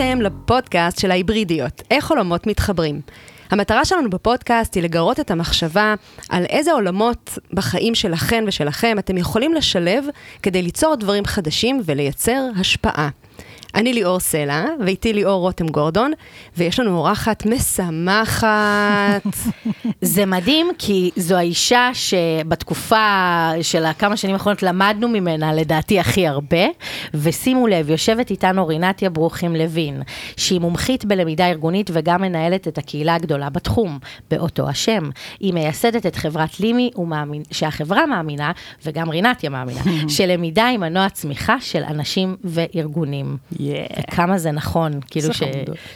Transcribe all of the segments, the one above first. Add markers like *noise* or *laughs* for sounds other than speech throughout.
הגעתם לפודקאסט של ההיברידיות, איך עולמות מתחברים. המטרה שלנו בפודקאסט היא לגרות את המחשבה על איזה עולמות בחיים שלכן ושלכם אתם יכולים לשלב כדי ליצור דברים חדשים ולייצר השפעה. אני ליאור סלע, ואיתי ליאור רותם גורדון, ויש לנו אורחת משמחת. *laughs* זה מדהים, כי זו האישה שבתקופה של הכמה שנים האחרונות למדנו ממנה, לדעתי, הכי הרבה. ושימו לב, יושבת איתנו רינתיה ברוכים לוין, שהיא מומחית בלמידה ארגונית וגם מנהלת את הקהילה הגדולה בתחום, באותו השם. היא מייסדת את חברת לימי, ומאמין, שהחברה מאמינה, וגם רינתיה מאמינה, *laughs* שלמידה היא מנוע צמיחה של אנשים וארגונים. Yeah. כמה זה נכון, כאילו ש...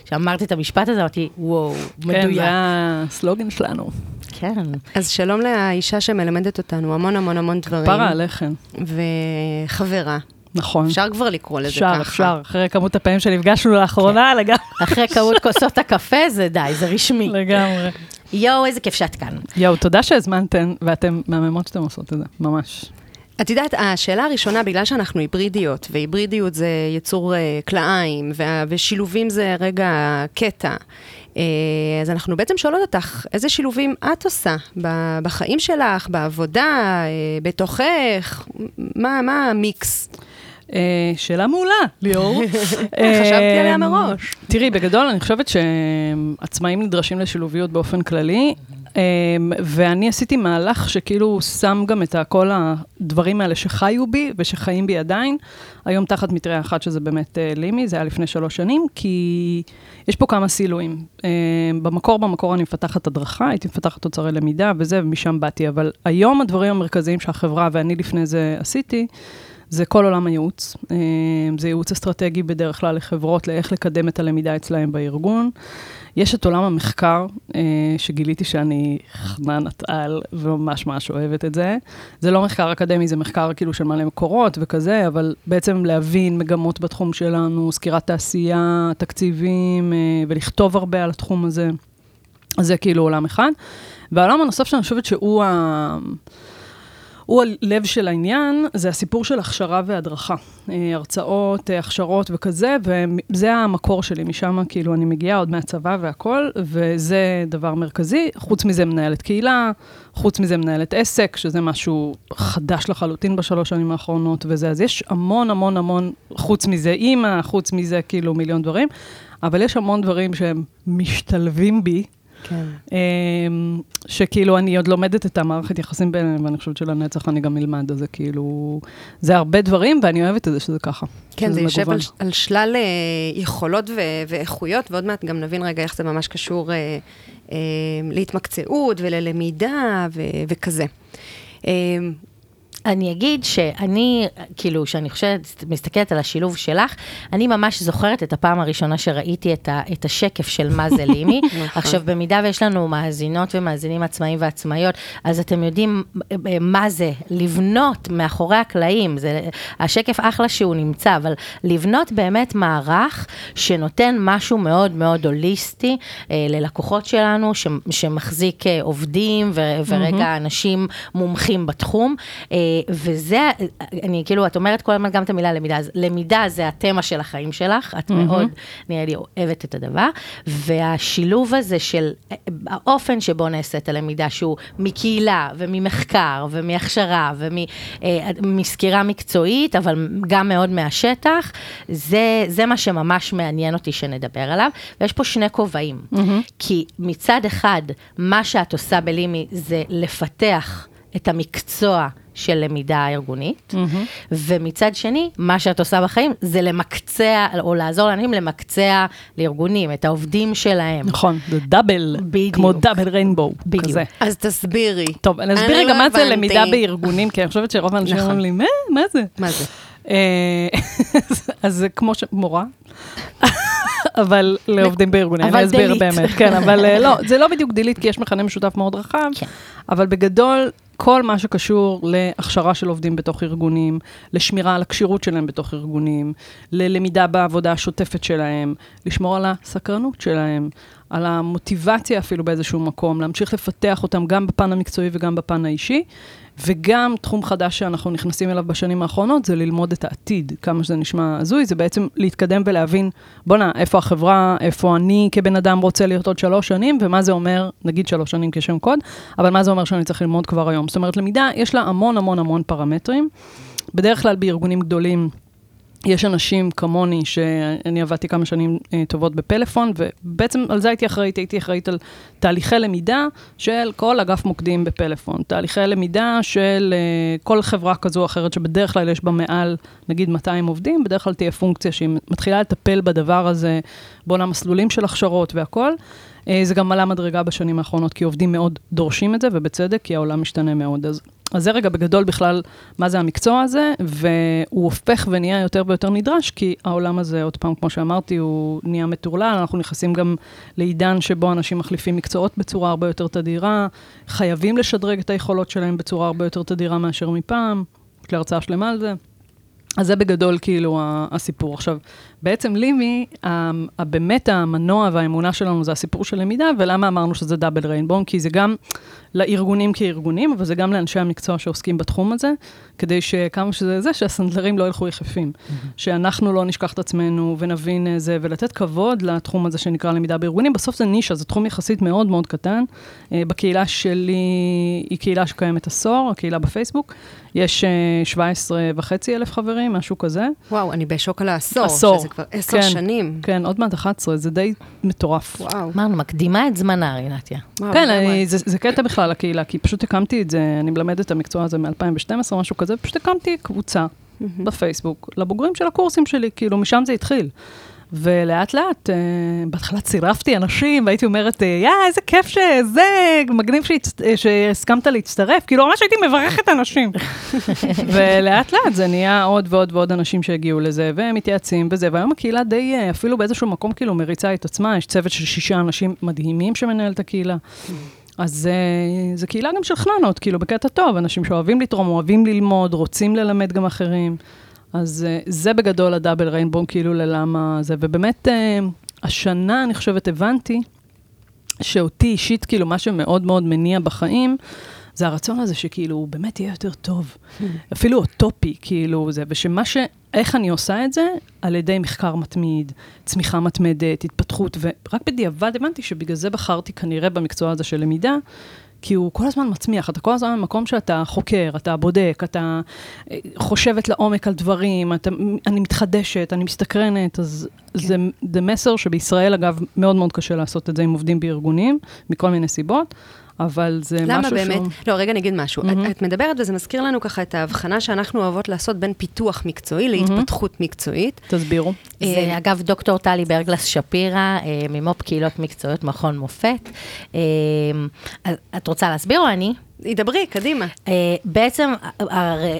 שאמרתי את המשפט הזה, אמרתי, וואו, מדויק. כן, זה הסלוגן שלנו. כן. אז שלום לאישה שמלמדת אותנו המון המון המון דברים. פרה עליכם. וחברה. נכון. אפשר כבר לקרוא לזה אפשר, ככה. אפשר, אחרי כמות הפעמים שנפגשנו לאחרונה, לגמרי. אחרי כמות כוסות הקפה, זה די, זה רשמי. לגמרי. יואו, איזה כיף שאת כאן. יואו, תודה שהזמנתן, ואתם מהממות שאתם עושות את זה, ממש. את יודעת, השאלה הראשונה, בגלל שאנחנו היברידיות, והיברידיות זה יצור uh, כלאיים, ושילובים זה רגע קטע, uh, אז אנחנו בעצם שואלות אותך, איזה שילובים את עושה בחיים שלך, בעבודה, uh, בתוכך, מה, מה המיקס? אה, שאלה מעולה, ליאור. *laughs* חשבתי עליה אה, מראש. תראי, בגדול, אני חושבת שעצמאים נדרשים לשילוביות באופן כללי, אה, ואני עשיתי מהלך שכאילו שם גם את כל הדברים האלה שחיו בי ושחיים בי עדיין, היום תחת מטריה אחת, שזה באמת אה, לימי, זה היה לפני שלוש שנים, כי יש פה כמה סילואים. אה, במקור, במקור אני מפתחת הדרכה, הייתי מפתחת תוצרי למידה וזה, ומשם באתי, אבל היום הדברים המרכזיים שהחברה ואני לפני זה עשיתי, זה כל עולם הייעוץ. אה, זה ייעוץ אסטרטגי בדרך כלל לחברות, לאיך לקדם את הלמידה אצלהם בארגון. יש את עולם המחקר, אה, שגיליתי שאני חננת על, וממש ממש אוהבת את זה. זה לא מחקר אקדמי, זה מחקר כאילו של מלא מקורות וכזה, אבל בעצם להבין מגמות בתחום שלנו, סקירת תעשייה, תקציבים, אה, ולכתוב הרבה על התחום הזה. זה כאילו עולם אחד. והעולם הנוסף שאני חושבת שהוא ה... הוא הלב של העניין, זה הסיפור של הכשרה והדרכה. אה, הרצאות, אה, הכשרות וכזה, וזה המקור שלי, משם כאילו אני מגיעה עוד מהצבא והכל, וזה דבר מרכזי. חוץ מזה מנהלת קהילה, חוץ מזה מנהלת עסק, שזה משהו חדש לחלוטין בשלוש שנים האחרונות וזה, אז יש המון המון המון, חוץ מזה אימא, חוץ מזה כאילו מיליון דברים, אבל יש המון דברים שהם משתלבים בי. כן. אמ, שכאילו אני עוד לומדת את המערכת יחסים ביניהם, ואני חושבת שלנצח אני גם אלמד, אז זה כאילו, זה הרבה דברים, ואני אוהבת את זה שזה ככה. כן, שזה זה יושב. על, על שלל אה, יכולות ו- ואיכויות, ועוד מעט גם נבין רגע איך זה ממש קשור אה, אה, להתמקצעות וללמידה ו- וכזה. אה, אני אגיד שאני, כאילו, שאני חושבת, מסתכלת על השילוב שלך, אני ממש זוכרת את הפעם הראשונה שראיתי את, ה, את השקף של מה זה לימי. *laughs* עכשיו, במידה ויש לנו מאזינות ומאזינים עצמאים ועצמאיות, אז אתם יודעים אה, מה זה לבנות מאחורי הקלעים. זה, השקף אחלה שהוא נמצא, אבל לבנות באמת מערך שנותן משהו מאוד מאוד הוליסטי אה, ללקוחות שלנו, ש, שמחזיק אה, עובדים ו, ורגע אנשים מומחים בתחום. אה, וזה, אני כאילו, את אומרת כל הזמן גם את המילה למידה, אז למידה זה התמה של החיים שלך, את מאוד, נראה לי, אוהבת את הדבר, והשילוב הזה של האופן שבו נעשית הלמידה, שהוא מקהילה וממחקר ומהכשרה ומסקירה מקצועית, אבל גם מאוד מהשטח, זה, זה מה שממש מעניין אותי שנדבר עליו, ויש פה שני כובעים, כי מצד אחד, מה שאת עושה בלימי זה לפתח את המקצוע. של למידה ארגונית, mm-hmm. ומצד שני, מה שאת עושה בחיים זה למקצע, או לעזור לאנשים למקצע לארגונים, את העובדים שלהם. נכון, זה דאבל, בדיוק. כמו דאבל ריינבואו, בדיוק. כזה. אז תסבירי. טוב, אני אסביר אני רגע לא מה זה. למידה בארגונים, כי אני חושבת שרוב האנשים נכון. אומרים לי, מה, מה זה? מה זה? אה, *laughs* אז זה כמו שמורה, אבל לעובדים בארגונים, אני אסביר. באמת, כן, *laughs* אבל אה, לא, זה לא בדיוק דילית, כי יש מכנה משותף מאוד רחב, כן. אבל בגדול, כל מה שקשור להכשרה של עובדים בתוך ארגונים, לשמירה על הכשירות שלהם בתוך ארגונים, ללמידה בעבודה השוטפת שלהם, לשמור על הסקרנות שלהם, על המוטיבציה אפילו באיזשהו מקום, להמשיך לפתח אותם גם בפן המקצועי וגם בפן האישי. וגם תחום חדש שאנחנו נכנסים אליו בשנים האחרונות, זה ללמוד את העתיד. כמה שזה נשמע הזוי, זה בעצם להתקדם ולהבין, בואנה, איפה החברה, איפה אני כבן אדם רוצה להיות עוד שלוש שנים, ומה זה אומר, נגיד שלוש שנים כשם קוד, אבל מה זה אומר שאני צריך ללמוד כבר היום. זאת אומרת, למידה, יש לה המון המון המון פרמטרים. בדרך כלל בארגונים גדולים, יש אנשים כמוני, שאני עבדתי כמה שנים אה, טובות בפלאפון, ובעצם על זה הייתי אחראית, הייתי אחראית על תהליכי למידה של כל אגף מוקדים בפלאפון. תהליכי למידה של אה, כל חברה כזו או אחרת, שבדרך כלל יש בה מעל, נגיד 200 עובדים, בדרך כלל תהיה פונקציה שהיא מתחילה לטפל בדבר הזה, בונה מסלולים של הכשרות והכול. אה, זה גם עלה מדרגה בשנים האחרונות, כי עובדים מאוד דורשים את זה, ובצדק, כי העולם משתנה מאוד. אז אז זה רגע בגדול בכלל, מה זה המקצוע הזה, והוא הופך ונהיה יותר ויותר נדרש, כי העולם הזה, עוד פעם, כמו שאמרתי, הוא נהיה מטורלל, אנחנו נכנסים גם לעידן שבו אנשים מחליפים מקצועות בצורה הרבה יותר תדירה, חייבים לשדרג את היכולות שלהם בצורה הרבה יותר תדירה מאשר מפעם, יש לי הרצאה שלמה על זה. אז זה בגדול כאילו הסיפור. עכשיו, בעצם לימי, באמת המנוע והאמונה שלנו זה הסיפור של למידה, ולמה אמרנו שזה דאבל ריינבום? כי זה גם לארגונים כארגונים, אבל זה גם לאנשי המקצוע שעוסקים בתחום הזה, כדי שכמה שזה זה, שהסנדלרים לא ילכו יחפים. Mm-hmm. שאנחנו לא נשכח את עצמנו ונבין זה, ולתת כבוד לתחום הזה שנקרא למידה בארגונים. בסוף זה נישה, זה תחום יחסית מאוד מאוד קטן. אה, בקהילה שלי, היא קהילה שקיימת עשור, הקהילה בפייסבוק. יש 17 אה, וחצי אלף חברים, משהו כזה. וואו, אני בשוק על העשור. עשור. שזה כבר עשר כן, שנים. כן, עוד מעט 11, זה די מטורף. וואו. אמרנו, מקדימה את זמנה, רינתיה. כן, אני, זה, זה קטע בכלל לקהילה, כי פשוט הקמתי את זה, אני מלמדת את המקצוע הזה מ-2012, משהו כזה, פשוט הקמתי קבוצה בפייסבוק לבוגרים של הקורסים שלי, כאילו, משם זה התחיל. ולאט לאט, אה, בהתחלה צירפתי אנשים, והייתי אומרת, אה, יא, איזה כיף שזה, מגניב שהצ... שהסכמת להצטרף, כאילו ממש הייתי מברכת אנשים. *laughs* ולאט לאט זה נהיה עוד ועוד ועוד אנשים שהגיעו לזה, והם מתייעצים וזה, והיום הקהילה די, אה, אפילו באיזשהו מקום כאילו מריצה את עצמה, יש צוות של שישה אנשים מדהימים שמנהל את הקהילה. אז זה קהילה גם של חננות, כאילו, בקטע טוב, אנשים שאוהבים לתרום, אוהבים ללמוד, רוצים ללמד גם אחרים. אז uh, זה בגדול הדאבל ריינבום, כאילו, ללמה זה. ובאמת, uh, השנה, אני חושבת, הבנתי שאותי אישית, כאילו, מה שמאוד מאוד מניע בחיים, זה הרצון הזה שכאילו, הוא באמת יהיה יותר טוב. Hmm. אפילו אוטופי, כאילו, זה, ושמה ש... איך אני עושה את זה? על ידי מחקר מתמיד, צמיחה מתמדת, התפתחות, ורק בדיעבד הבנתי שבגלל זה בחרתי כנראה במקצוע הזה של למידה, כי הוא כל הזמן מצמיח, אתה כל הזמן במקום שאתה חוקר, אתה בודק, אתה אה, חושבת לעומק על דברים, אתה, אני מתחדשת, אני מסתקרנת, אז כן. זה, זה מסר שבישראל, אגב, מאוד מאוד קשה לעשות את זה עם עובדים בארגונים, מכל מיני סיבות. אבל זה למה משהו באמת? שהוא... לא, רגע, אני אגיד משהו. Mm-hmm. את, את מדברת, וזה מזכיר לנו ככה את ההבחנה שאנחנו אוהבות לעשות בין פיתוח מקצועי להתפתחות mm-hmm. מקצועית. תסבירו. זה, אה, אגב, דוקטור טלי ברגלס שפירא, אה, ממו"פ קהילות מקצועיות, מכון מופת. אה, את רוצה להסביר או אני? דברי, קדימה. Uh, בעצם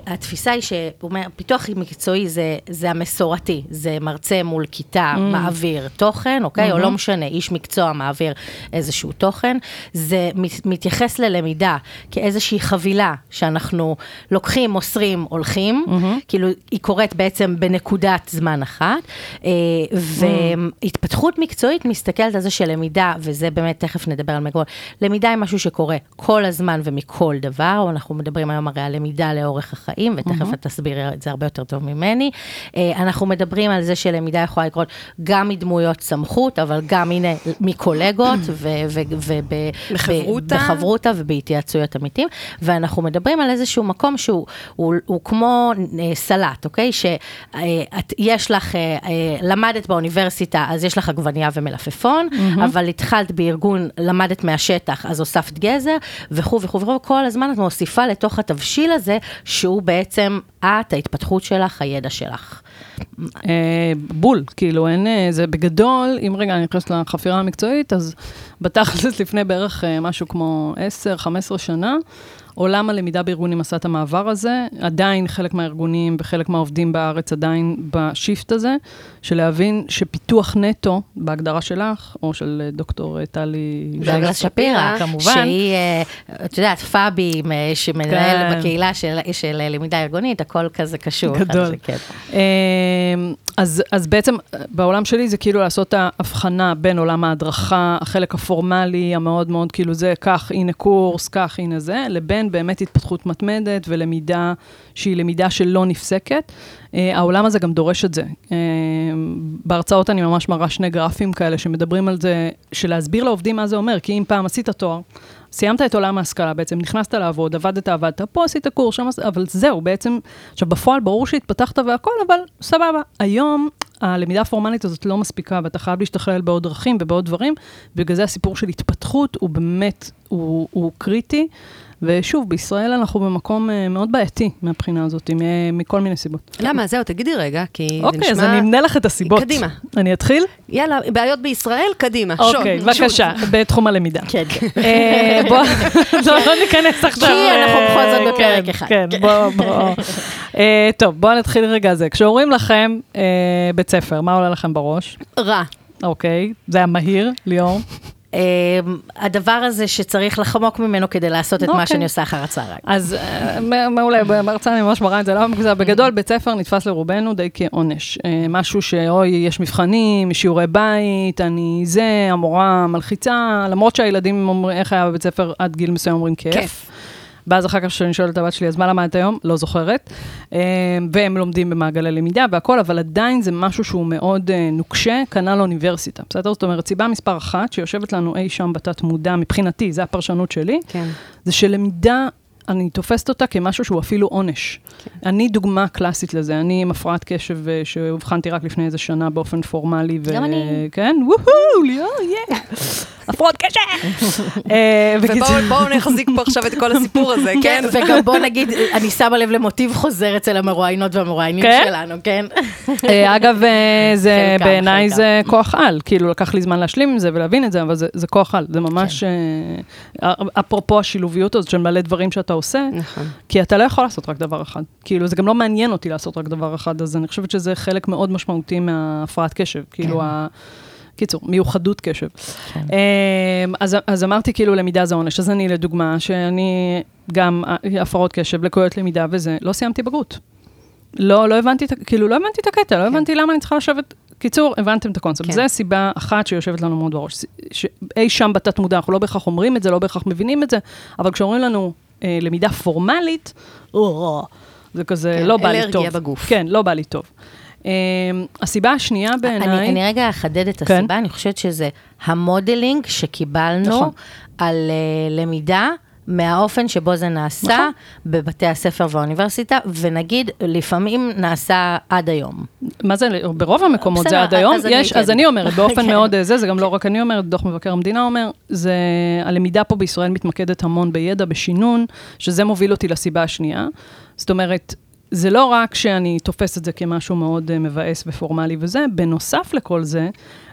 התפיסה היא שפיתוח מקצועי זה, זה המסורתי, זה מרצה מול כיתה, mm. מעביר תוכן, אוקיי? Mm-hmm. או לא משנה, איש מקצוע מעביר איזשהו תוכן. זה מתייחס ללמידה כאיזושהי חבילה שאנחנו לוקחים, מוסרים, הולכים, mm-hmm. כאילו היא קורית בעצם בנקודת זמן אחת. Uh, והתפתחות מקצועית מסתכלת על זה שלמידה, וזה באמת, תכף נדבר על מקום, למידה היא משהו שקורה כל הזמן ומכל... כל דבר, אנחנו מדברים היום הרי על למידה לאורך החיים, ותכף mm-hmm. את תסבירי את זה הרבה יותר טוב ממני. אה, אנחנו מדברים על זה שלמידה יכולה לקרות גם מדמויות סמכות, אבל גם הנה מקולגות, ובחברותה ובהתייעצויות אמיתים, ואנחנו מדברים על איזשהו מקום שהוא הוא, הוא כמו אה, סלט, אוקיי? שיש אה, לך, למדת באוניברסיטה, אז יש לך עגבנייה ומלפפון, mm-hmm. אבל התחלת בארגון, למדת מהשטח, אז הוספת גזר, וכו' וכו' וכו'. כל הזמן את מוסיפה לתוך התבשיל הזה, שהוא בעצם את, ההתפתחות שלך, הידע שלך. אה, בול, כאילו אין, אה, זה בגדול, אם רגע אני נכנסת לחפירה המקצועית, אז בתכלס לפני בערך אה, משהו כמו 10-15 שנה, עולם הלמידה בארגונים עשה את המעבר הזה, עדיין חלק מהארגונים וחלק מהעובדים בארץ עדיין בשיפט הזה, של להבין שפיתוח נטו, בהגדרה שלך, או של דוקטור אה, טלי... דגלס שפירא, כמובן. שהיא, אה, את יודעת, פאבים, אה, שמנהל כן. בקהילה של, של למידה ארגונית, הכל כזה קשור. גדול. לשני, כן. אמ, אז, אז בעצם בעולם שלי זה כאילו לעשות את ההבחנה בין עולם ההדרכה, החלק הפורמלי, המאוד מאוד כאילו זה, כך, הנה קורס, כך, הנה זה, לבין באמת התפתחות מתמדת ולמידה שהיא למידה שלא נפסקת. אה, העולם הזה גם דורש את זה. אה, בהרצאות אני ממש מראה שני גרפים כאלה שמדברים על זה, שלהסביר לעובדים מה זה אומר, כי אם פעם עשית תואר, סיימת את עולם ההשכלה בעצם, נכנסת לעבוד, עבדת, עבדת, פה עשית קורס, שם, אבל זהו, בעצם, עכשיו בפועל ברור שהתפתחת והכל, אבל סבבה. היום הלמידה הפורמלית הזאת לא מספיקה, ואתה חייב להשתכלל בעוד דרכים ובעוד דברים, בגלל זה הסיפור של התפתחות הוא באמת, הוא, הוא קריטי. ושוב, בישראל אנחנו במקום אה, מאוד בעייתי מהבחינה הזאת, מ- מכל מיני סיבות. למה? זהו, תגידי רגע, כי זה נשמע... אוקיי, אז אני אמנה לך את הסיבות. קדימה. אני אתחיל? יאללה, בעיות בישראל, קדימה. אוקיי. בבקשה, בתחום הלמידה. כן, כן. אה, בוא, *laughs* לא לא ניכנס עכשיו. כי אנחנו אה, בכל זאת בפרק כן, אחד. כן, בוא, בוא. אה, טוב, בואו נתחיל רגע זה. כשאומרים לכם אה, בית ספר, מה עולה לכם בראש? רע. אוקיי, זה היה מהיר, ליאור. אמ, הדבר הזה שצריך לחמוק ממנו כדי לעשות את מה אוקיי. שאני עושה אחר הצהריים. אז אה, מעולה, בהרצאה אני ממש מראה את זה, למה זה בגדול בית ספר נתפס לרובנו די כעונש. אה, משהו שאוי, יש מבחנים, שיעורי בית, אני זה, המורה מלחיצה, למרות שהילדים אומרים, איך היה בבית ספר עד גיל מסוים אומרים כיף. ואז אחר כך כשאני שואלת את הבת שלי, אז מה למדת היום? לא זוכרת. אה, והם לומדים במעגלי למידה והכל, אבל עדיין זה משהו שהוא מאוד אה, נוקשה, כנ"ל אוניברסיטה. בסדר? זאת אומרת, סיבה מספר אחת, שיושבת לנו אי שם בתת מודע, מבחינתי, זו הפרשנות שלי, כן. זה שלמידה, אני תופסת אותה כמשהו שהוא אפילו עונש. כן. אני דוגמה קלאסית לזה, אני עם הפרעת קשב אה, שאובחנתי רק לפני איזה שנה באופן פורמלי. ו... גם אני. כן, וואו, ליאור, יא. הפרעות קשב. אה, ובואו בואו נחזיק פה עכשיו את כל הסיפור הזה, *laughs* כן? כן, וגם בוא נגיד, אני שמה לב למוטיב חוזר אצל המרואיינות והמרואיינים כן? שלנו, כן? אה, אגב, אה, זה בעיניי. זה כוח על, כאילו לקח לי זמן להשלים עם זה ולהבין את זה, אבל זה, כוח על, זה ממש, כן. אפרופו השילוביות הזאת של מלא דברים שאתה עושה, נכון. כי אתה לא יכול לעשות רק דבר אחד. כאילו, זה גם לא מעניין אותי לעשות רק דבר אחד, אז אני חושבת שזה חלק מאוד משמעותי מהפרעת קשב. כאילו, ה... קיצור, מיוחדות קשב. כן. אמ, אז, אז אמרתי כאילו למידה זה עונש, אז אני לדוגמה, שאני גם אה, הפרעות קשב, לקויות למידה וזה, לא סיימתי בגרות. לא, לא הבנתי, כאילו, לא הבנתי את הקטע, לא הבנתי למה אני צריכה לשבת. קיצור, הבנתם את הקונספט. כן. זו סיבה אחת שיושבת לנו מאוד בראש. שאי שם בתת מודע, אנחנו לא בהכרח אומרים את זה, לא בהכרח מבינים את זה, אבל כשאומרים לנו אה, למידה פורמלית, או, זה כזה, כן, לא בא לי טוב. אלרגיה בגוף. כן, לא בא לי טוב. אה, הסיבה השנייה בעיניי... אני, אני רגע אחדד את כן. הסיבה, אני חושבת שזה המודלינג שקיבלנו נכון. על uh, למידה. מהאופן שבו זה נעשה נכון. בבתי הספר והאוניברסיטה, ונגיד, לפעמים נעשה עד היום. מה זה, ברוב המקומות בסדר, זה עד היום. אז אני יש, כן. אז אני אומרת, *laughs* באופן כן. מאוד אה, זה, זה גם לא רק אני אומרת, דוח מבקר המדינה אומר, זה, הלמידה פה בישראל מתמקדת המון בידע, בשינון, שזה מוביל אותי לסיבה השנייה. זאת אומרת, זה לא רק שאני תופסת את זה כמשהו מאוד אה, מבאס ופורמלי וזה, בנוסף לכל זה,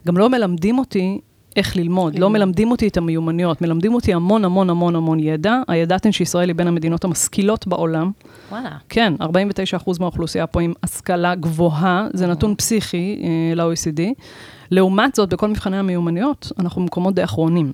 גם לא מלמדים אותי איך ללמוד, לא מלמדים אותי את המיומנויות, מלמדים אותי המון המון המון המון ידע. הידעתם שישראל היא בין המדינות המשכילות בעולם. וואלה. כן, 49% מהאוכלוסייה פה עם השכלה גבוהה, זה נתון פסיכי אה, ל-OECD. לעומת זאת, בכל מבחני המיומנויות, אנחנו במקומות די אחרונים.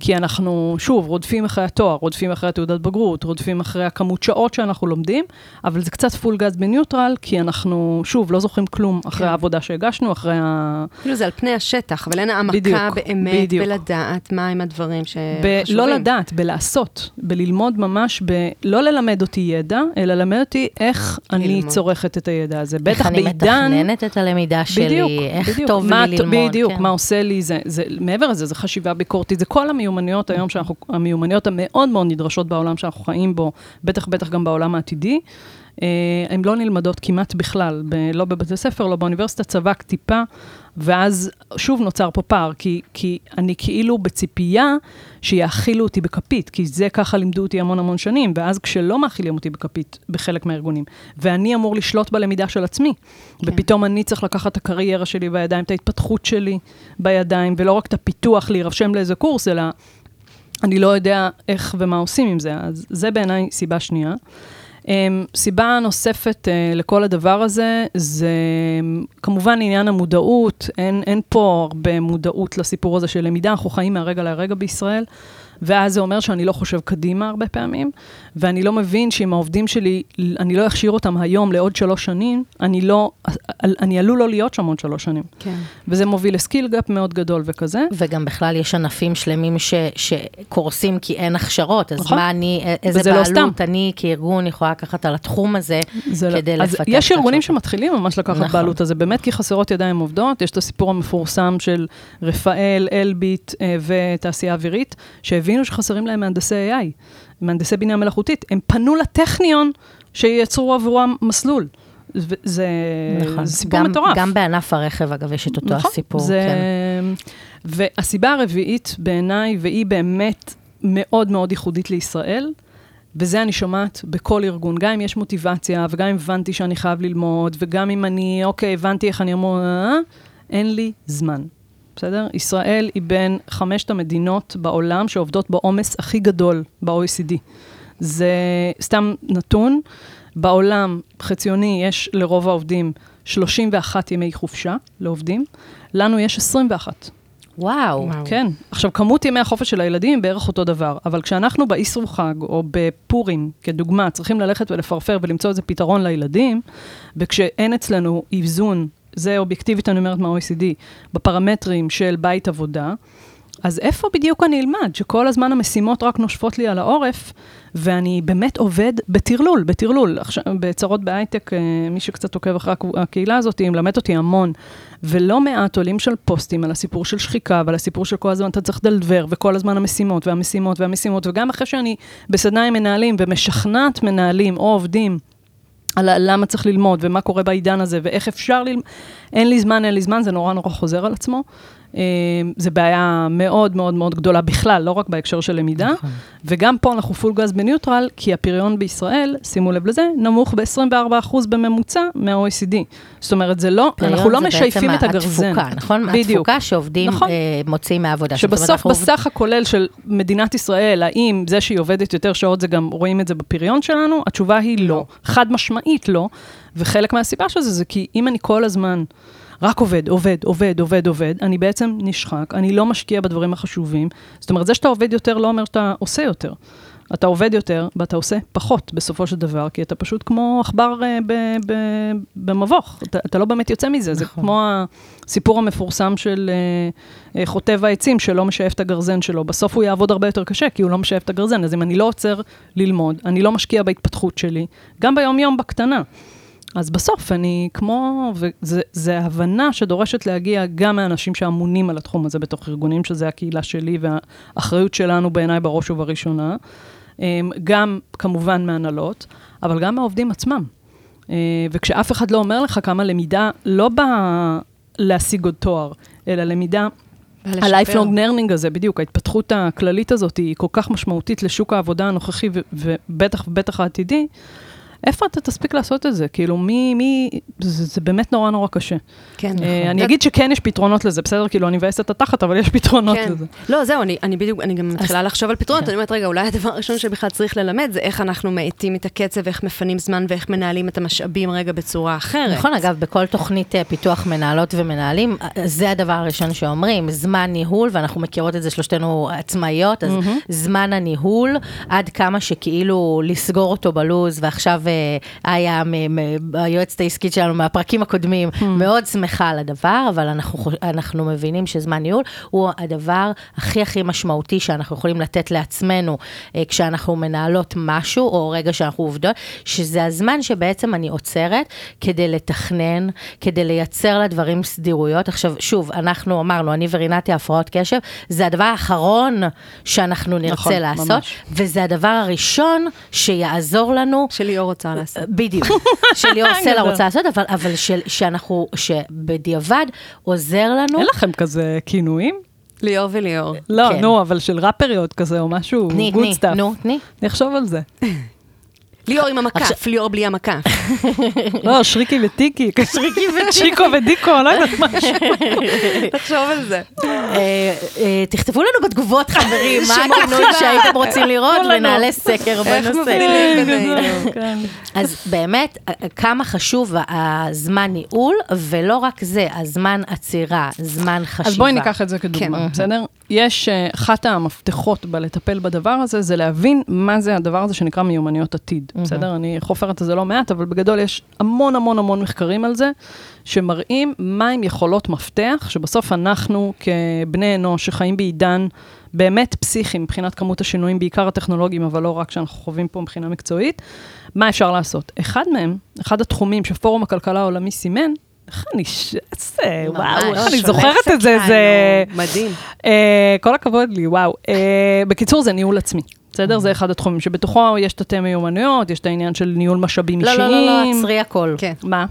כי אנחנו, שוב, רודפים אחרי התואר, רודפים אחרי התעודת בגרות, רודפים אחרי הכמות שעות שאנחנו לומדים, אבל זה קצת פול גז בניוטרל, כי אנחנו, שוב, לא זוכרים כלום אחרי כן. העבודה שהגשנו, אחרי ה... כאילו זה על פני השטח, אבל אין העמקה באמת. בלדעת מהם הדברים שחשובים. בלא לדעת, בלעשות, בללמוד ממש, ב... לא ללמד אותי ידע, אלא ללמד אותי איך אני ללמוד. צורכת את הידע הזה. בטח איך אני בעידן... מתכננת את הלמידה שלי, איך. טוב לי ט- ללמוד. בדיוק, כן. מה עושה לי זה, זה, מעבר לזה, זה חשיבה ביקורתית, זה כל המיומנויות היום שאנחנו, המיומנויות המאוד מאוד נדרשות בעולם שאנחנו חיים בו, בטח בטח גם בעולם העתידי. אה, הן לא נלמדות כמעט בכלל, ב- לא בבתי ספר, לא באוניברסיטה, צבק טיפה, ואז שוב נוצר פה פער, כי, כי אני כאילו בציפייה שיאכילו אותי בכפית, כי זה ככה לימדו אותי המון המון שנים, ואז כשלא מאכילים אותי בכפית בחלק מהארגונים, ואני אמור לשלוט בלמידה של עצמי, כן. ופתאום אני צריך לקחת את הקריירה שלי בידיים, את ההתפתחות שלי בידיים, ולא רק את הפיתוח להירשם לאיזה קורס, אלא אני לא יודע איך ומה עושים עם זה. אז זה בעיניי סיבה שנייה. Um, סיבה נוספת uh, לכל הדבר הזה, זה um, כמובן עניין המודעות, אין, אין פה הרבה מודעות לסיפור הזה של למידה, אנחנו חיים מהרגע להרגע בישראל. ואז זה אומר שאני לא חושב קדימה הרבה פעמים, ואני לא מבין שאם העובדים שלי, אני לא אכשיר אותם היום לעוד שלוש שנים, אני לא, אני עלול לא להיות שם עוד שלוש שנים. כן. וזה מוביל ל skill gap מאוד גדול וכזה. וגם בכלל יש ענפים שלמים ש, שקורסים כי אין הכשרות, אז נכון. מה אני, איזה לא בעלות סתם. אני כארגון יכולה לקחת על התחום הזה זה לא- כדי אז לפתח יש את ארגונים ההכשרות. שמתחילים ממש לקחת נכון. בעלות על זה, באמת כי חסרות ידיים עובדות. יש את הסיפור המפורסם של רפאל, אלביט אה, ותעשייה אווירית, שהבינו שחסרים להם מהנדסי AI, מהנדסי בינה מלאכותית. הם פנו לטכניון שייצרו עבורם מסלול. זה, נכון. זה סיפור גם, מטורף. גם בענף הרכב, אגב, יש את אותו נכון, הסיפור. זה... כן. והסיבה הרביעית בעיניי, והיא באמת מאוד מאוד ייחודית לישראל, וזה אני שומעת בכל ארגון, גם אם יש מוטיבציה, וגם אם הבנתי שאני חייב ללמוד, וגם אם אני, אוקיי, הבנתי איך אני אמור, אה, אין לי זמן. בסדר? ישראל היא בין חמשת המדינות בעולם שעובדות בעומס הכי גדול ב-OECD. זה סתם נתון. בעולם, חציוני, יש לרוב העובדים 31 ימי חופשה לעובדים, לנו יש 21. וואו. וואו. כן. עכשיו, כמות ימי החופש של הילדים היא בערך אותו דבר, אבל כשאנחנו באסרו חג או בפורים, כדוגמה, צריכים ללכת ולפרפר ולמצוא איזה פתרון לילדים, וכשאין אצלנו איזון, זה אובייקטיבית, אני אומרת מה-OECD, בפרמטרים של בית עבודה, אז איפה בדיוק אני אלמד? שכל הזמן המשימות רק נושפות לי על העורף, ואני באמת עובד בטרלול, בטרלול. עכשיו, בצרות בהייטק, אה, מי שקצת עוקב אחרי הקהילה הזאת, היא מלמדת אותי המון. ולא מעט עולים של פוסטים על הסיפור של שחיקה, ועל הסיפור של כל הזמן אתה צריך לדלבר, וכל הזמן המשימות, והמשימות, והמשימות, וגם אחרי שאני בסדנה עם מנהלים ומשכנעת מנהלים או עובדים, על למה צריך ללמוד, ומה קורה בעידן הזה, ואיך אפשר ללמוד. אין לי זמן, אין לי זמן, זה נורא נורא חוזר על עצמו. אה, זה בעיה מאוד מאוד מאוד גדולה בכלל, לא רק בהקשר של למידה. נכון. וגם פה אנחנו פול גז בניוטרל, כי הפריון בישראל, שימו לב לזה, נמוך ב-24% בממוצע מה-OECD. זאת אומרת, זה לא, פריון אנחנו לא זה משייפים בעצם את הגרזן. התפוקה, נכון? בדיוק. התפוקה שעובדים נכון. אה, מוציאים מהעבודה. שבסוף, אנחנו עובד- בסך הכולל של מדינת ישראל, האם זה שהיא עובדת יותר שעות, זה גם רואים את זה בפריון שלנו? התשובה היא לא. חד משמעית לא. וחלק מהסיבה של זה, זה כי אם אני כל הזמן רק עובד, עובד, עובד, עובד, עובד, אני בעצם נשחק, אני לא משקיע בדברים החשובים. זאת אומרת, זה שאתה עובד יותר לא אומר שאתה עושה יותר. אתה עובד יותר ואתה עושה פחות בסופו של דבר, כי אתה פשוט כמו עכבר ב- במבוך, אתה, אתה לא באמת יוצא מזה, זה נכון. כמו הסיפור המפורסם של אה, אה, חוטב העצים שלא משאף את הגרזן שלו, בסוף הוא יעבוד הרבה יותר קשה, כי הוא לא משאף את הגרזן, אז אם אני לא עוצר ללמוד, אני לא משקיע בהתפתחות שלי, גם ביום-יום בקטנה. אז בסוף אני כמו, וזה הבנה שדורשת להגיע גם מהאנשים שאמונים על התחום הזה בתוך ארגונים, שזה הקהילה שלי והאחריות שלנו בעיניי בראש ובראשונה, אמ, גם כמובן מהנהלות, אבל גם מהעובדים עצמם. אה, וכשאף אחד לא אומר לך כמה למידה לא באה להשיג עוד תואר, אלא למידה. ה-lifelong learning הזה, בדיוק, ההתפתחות הכללית הזאת היא כל כך משמעותית לשוק העבודה הנוכחי ובטח ובטח העתידי, איפה אתה תספיק לעשות את זה? כאילו, מי, מי, זה, זה באמת נורא נורא קשה. כן, אה, אני אגיד שכן יש פתרונות לזה, בסדר? כאילו, אני מבאסת את התחת, אבל יש פתרונות כן. לזה. לא, זהו, אני, אני בדיוק, אני גם מתחילה לחשוב על פתרונות, כן. אני אומרת, רגע, אולי הדבר הראשון שבכלל צריך ללמד זה איך אנחנו מאטים את הקצב, איך מפנים זמן ואיך מנהלים את המשאבים רגע בצורה אחרת. נכון, אגב, בכל תוכנית אה, פיתוח מנהלות ומנהלים, אה, זה הדבר הראשון שאומרים, זמן ניהול, ואנחנו מכירות את זה שלושתנו עצמאיות, אז זמן הניהול, עד כמה שכאילו לסגור אותו בלוז, ועכשיו איה, מ- היועצת העסקית שלנו מהפרקים הקודמים, מאוד שמחה על הדבר, אבל אנחנו, אנחנו מבינים שזמן ניהול הוא הדבר הכי הכי משמעותי שאנחנו יכולים לתת לעצמנו אה, כשאנחנו מנהלות משהו, או רגע שאנחנו עובדות, שזה הזמן שבעצם אני עוצרת כדי לתכנן, כדי לייצר לדברים סדירויות. עכשיו, שוב, אנחנו אמרנו, אני ורינתי הפרעות קשב, זה הדבר האחרון שאנחנו נרצה נכון, לעשות, ממש. וזה הדבר הראשון שיעזור לנו רוצה רוצה לעשות. בדיוק, *laughs* שליאור סלע רוצה לעשות, אבל, אבל של, שאנחנו, שבדיעבד עוזר לנו. אין לכם כזה כינויים? ליאור וליאור. לא, כן. נו, אבל של ראפריות כזה, או משהו, גוד תני, סטאפ. נו, תני. אני אחשוב על זה. *laughs* ליאור עם המקף, ליאור בלי המקף. *laughs* לא, שריקי וטיקי. *laughs* שריקי. שיקו ודיקו, לא יודעת משהו. *laughs* תחשוב על זה. אה, אה, תכתבו לנו בתגובות, חברים, מה הכינוי. שהייתם רוצים לראות. ונעלה סקר בנושא. כן. אז באמת, אה, כמה חשוב הזמן ניהול, ולא רק זה, הזמן עצירה, זמן חשיבה. אז בואי ניקח את זה כדוגמה, כן. בסדר? יש, אחת המפתחות בלטפל בדבר הזה, זה להבין מה זה הדבר הזה שנקרא מיומנויות עתיד, בסדר? אני חופרת על זה לא מעט, אבל בגדול יש המון המון המון מחקרים על זה, שמראים מהם יכולות מפתח, שבסוף אנחנו כבני אנוש שחיים בעידן באמת פסיכי מבחינת כמות השינויים, בעיקר הטכנולוגיים, אבל לא רק שאנחנו חווים פה מבחינה מקצועית, מה אפשר לעשות? אחד מהם, אחד התחומים שפורום הכלכלה העולמי סימן, איך אני, ש... ממש, וואו, איך אני זוכרת את זה, זה... מדהים. אה, כל הכבוד לי, וואו. אה, בקיצור, זה ניהול עצמי. בסדר? זה אחד התחומים שבתוכו יש תתי מיומנויות, יש את העניין של ניהול משאבים לא, אישיים. לא, לא, לא, עצרי הכל. כן. מה?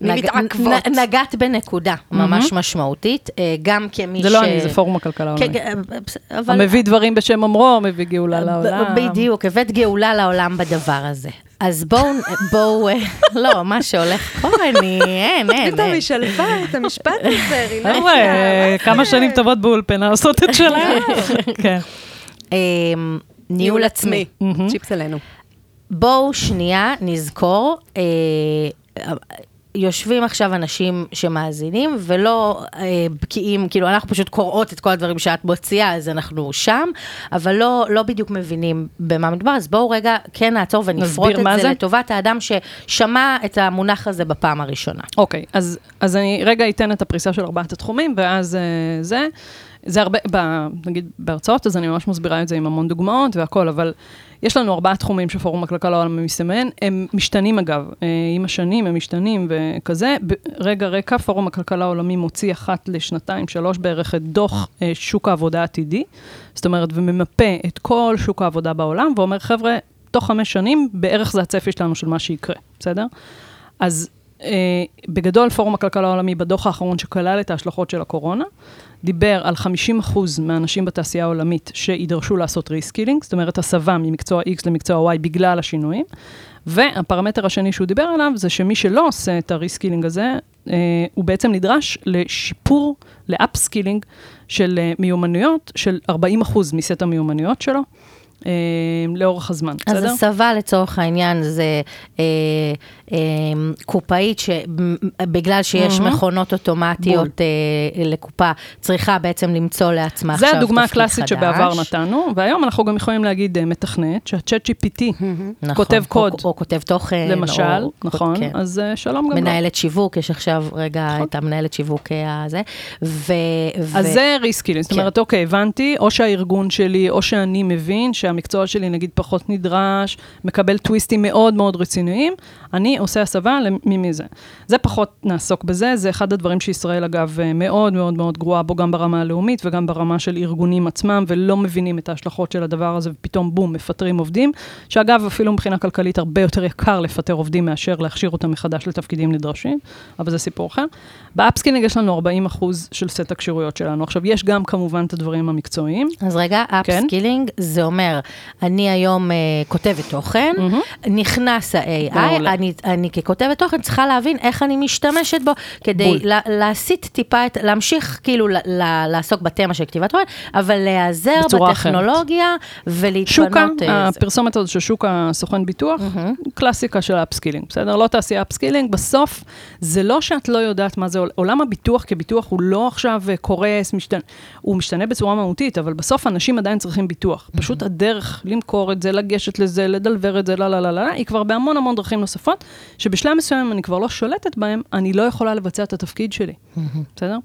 מתעכבות? נגעת בנקודה ממש משמעותית, אה, גם כמי ש... זה לא אני, זה פורום הכלכלה כן, העולמי. כן, בסדר, אבל... המביא דברים בשם אומרו, מביא גאולה לעולם. בדיוק, הבאת גאולה לעולם בדבר הזה. אז בואו, בואו, אה, *laughs* לא, מה שהולך פה, אני, אין, אין. פתאום. היא שלפה את המשפט הזה. *laughs* חבר'ה, כמה שנים טובות באולפנה עושות את *laughs* שלהם. אמ, ניהול עצמי. צ'יפס עלינו. בואו שנייה נזכור, אה, יושבים עכשיו אנשים שמאזינים ולא אה, בקיאים, כאילו אנחנו פשוט קוראות את כל הדברים שאת מוציאה, אז אנחנו שם, אבל לא, לא בדיוק מבינים במה מדובר, אז בואו רגע כן נעצור ונפרוט את זה, זה? לטובת האדם ששמע את המונח הזה בפעם הראשונה. אוקיי, אז, אז אני רגע אתן את הפריסה של ארבעת התחומים, ואז אה, זה. זה הרבה, ב, נגיד בהרצאות, אז אני ממש מסבירה את זה עם המון דוגמאות והכל, אבל יש לנו ארבעה תחומים שפורום הכלכלה העולמי מסתמן, הם משתנים אגב, אה, עם השנים הם משתנים וכזה. רגע רקע, פורום הכלכלה העולמי מוציא אחת לשנתיים, שלוש בערך, את דוח אה, שוק העבודה העתידי, זאת אומרת, וממפה את כל שוק העבודה בעולם, ואומר, חבר'ה, תוך חמש שנים, בערך זה הצפי שלנו של מה שיקרה, בסדר? אז בגדול, פורום הכלכלה העולמי, בדוח האחרון שכלל את ההשלכות של הקורונה, דיבר על 50% מהאנשים בתעשייה העולמית שידרשו לעשות reskilling, זאת אומרת, הסבה ממקצוע X למקצוע Y בגלל השינויים. והפרמטר השני שהוא דיבר עליו, זה שמי שלא עושה את ה reskilling הזה, אה, הוא בעצם נדרש לשיפור, ל upskilling של אה, מיומנויות, של 40% מסט המיומנויות שלו. אה, לאורך הזמן, אז בסדר? הסבה לצורך העניין זה אה, אה, קופאית שבגלל שיש מכונות אוטומטיות אה, לקופה, צריכה בעצם למצוא לעצמה זה עכשיו הדוגמה תפקיד הקלאסית חדש. שבעבר נתנו, והיום אנחנו גם יכולים להגיד אה, מתכנת, שה-Chat GPT נכון, כותב או- קוד, או, כותב תוכן. למשל, או, נכון, כן. אז אה, שלום גם. מנהלת שיווק, יש עכשיו רגע נכון. את המנהלת שיווק הזה. ו... אז ו- זה reskilling, זאת כן. אומרת, אוקיי, הבנתי, או שהארגון שלי, או שאני מבין שהמקצוע שלי נגיד פחות נדרש, מקבל טוויסטים מאוד מאוד רציניים, אני עושה הסבה למי מזה. זה פחות נעסוק בזה, זה אחד הדברים שישראל, אגב, אה, מאוד מאוד מאוד גרועה בו, גם ברמה הלאומית וגם ברמה של ארגונים עצמם, ולא מבינים את ההשלכות של הדבר הזה, ופתאום בום, מפטרים עובדים, שאגב, אפילו מבחינה כלכלית הרבה יותר יקר לפטר עובדים מאשר להכשיר אותם מחדש לתפקידים נדרשים, אבל זה סיפור אחר. ב upskilling יש לנו 40 אחוז של סט הכשירויות שלנו. עכשיו, יש גם כמובן את הדברים המקצועיים. אז רגע, כן. upskilling, זה אומר, אני היום uh, כותבת תוכן, נכנס ה-AI. אני, אני ככותבת תוכן צריכה להבין איך אני משתמשת בו, כדי. לה, להסיט טיפה, את, להמשיך כאילו ל, ל, לעסוק בתמה של כתיבת תוכן, אבל להיעזר אחרת. בטכנולוגיה ולהתפנות. שוקה, אה, זה. הפרסומת הזאת של שוק הסוכן ביטוח, קלאסיקה של ה upskilling, בסדר? לא תעשייה upskilling, בסוף זה לא שאת לא יודעת מה זה, עול- עולם הביטוח כביטוח הוא לא עכשיו אה, קורס, משתנה, הוא משתנה בצורה מהותית, אבל בסוף אנשים עדיין צריכים ביטוח. פשוט הדרך למכור את זה, לגשת לזה, לדלוור את זה, לא, לא, לא, לא, היא כבר בהמון המון דרכים נוספות, שבשלב מסוים אני כבר לא שולטת בהם, אני לא יכולה לבצע את התפקיד שלי, בסדר?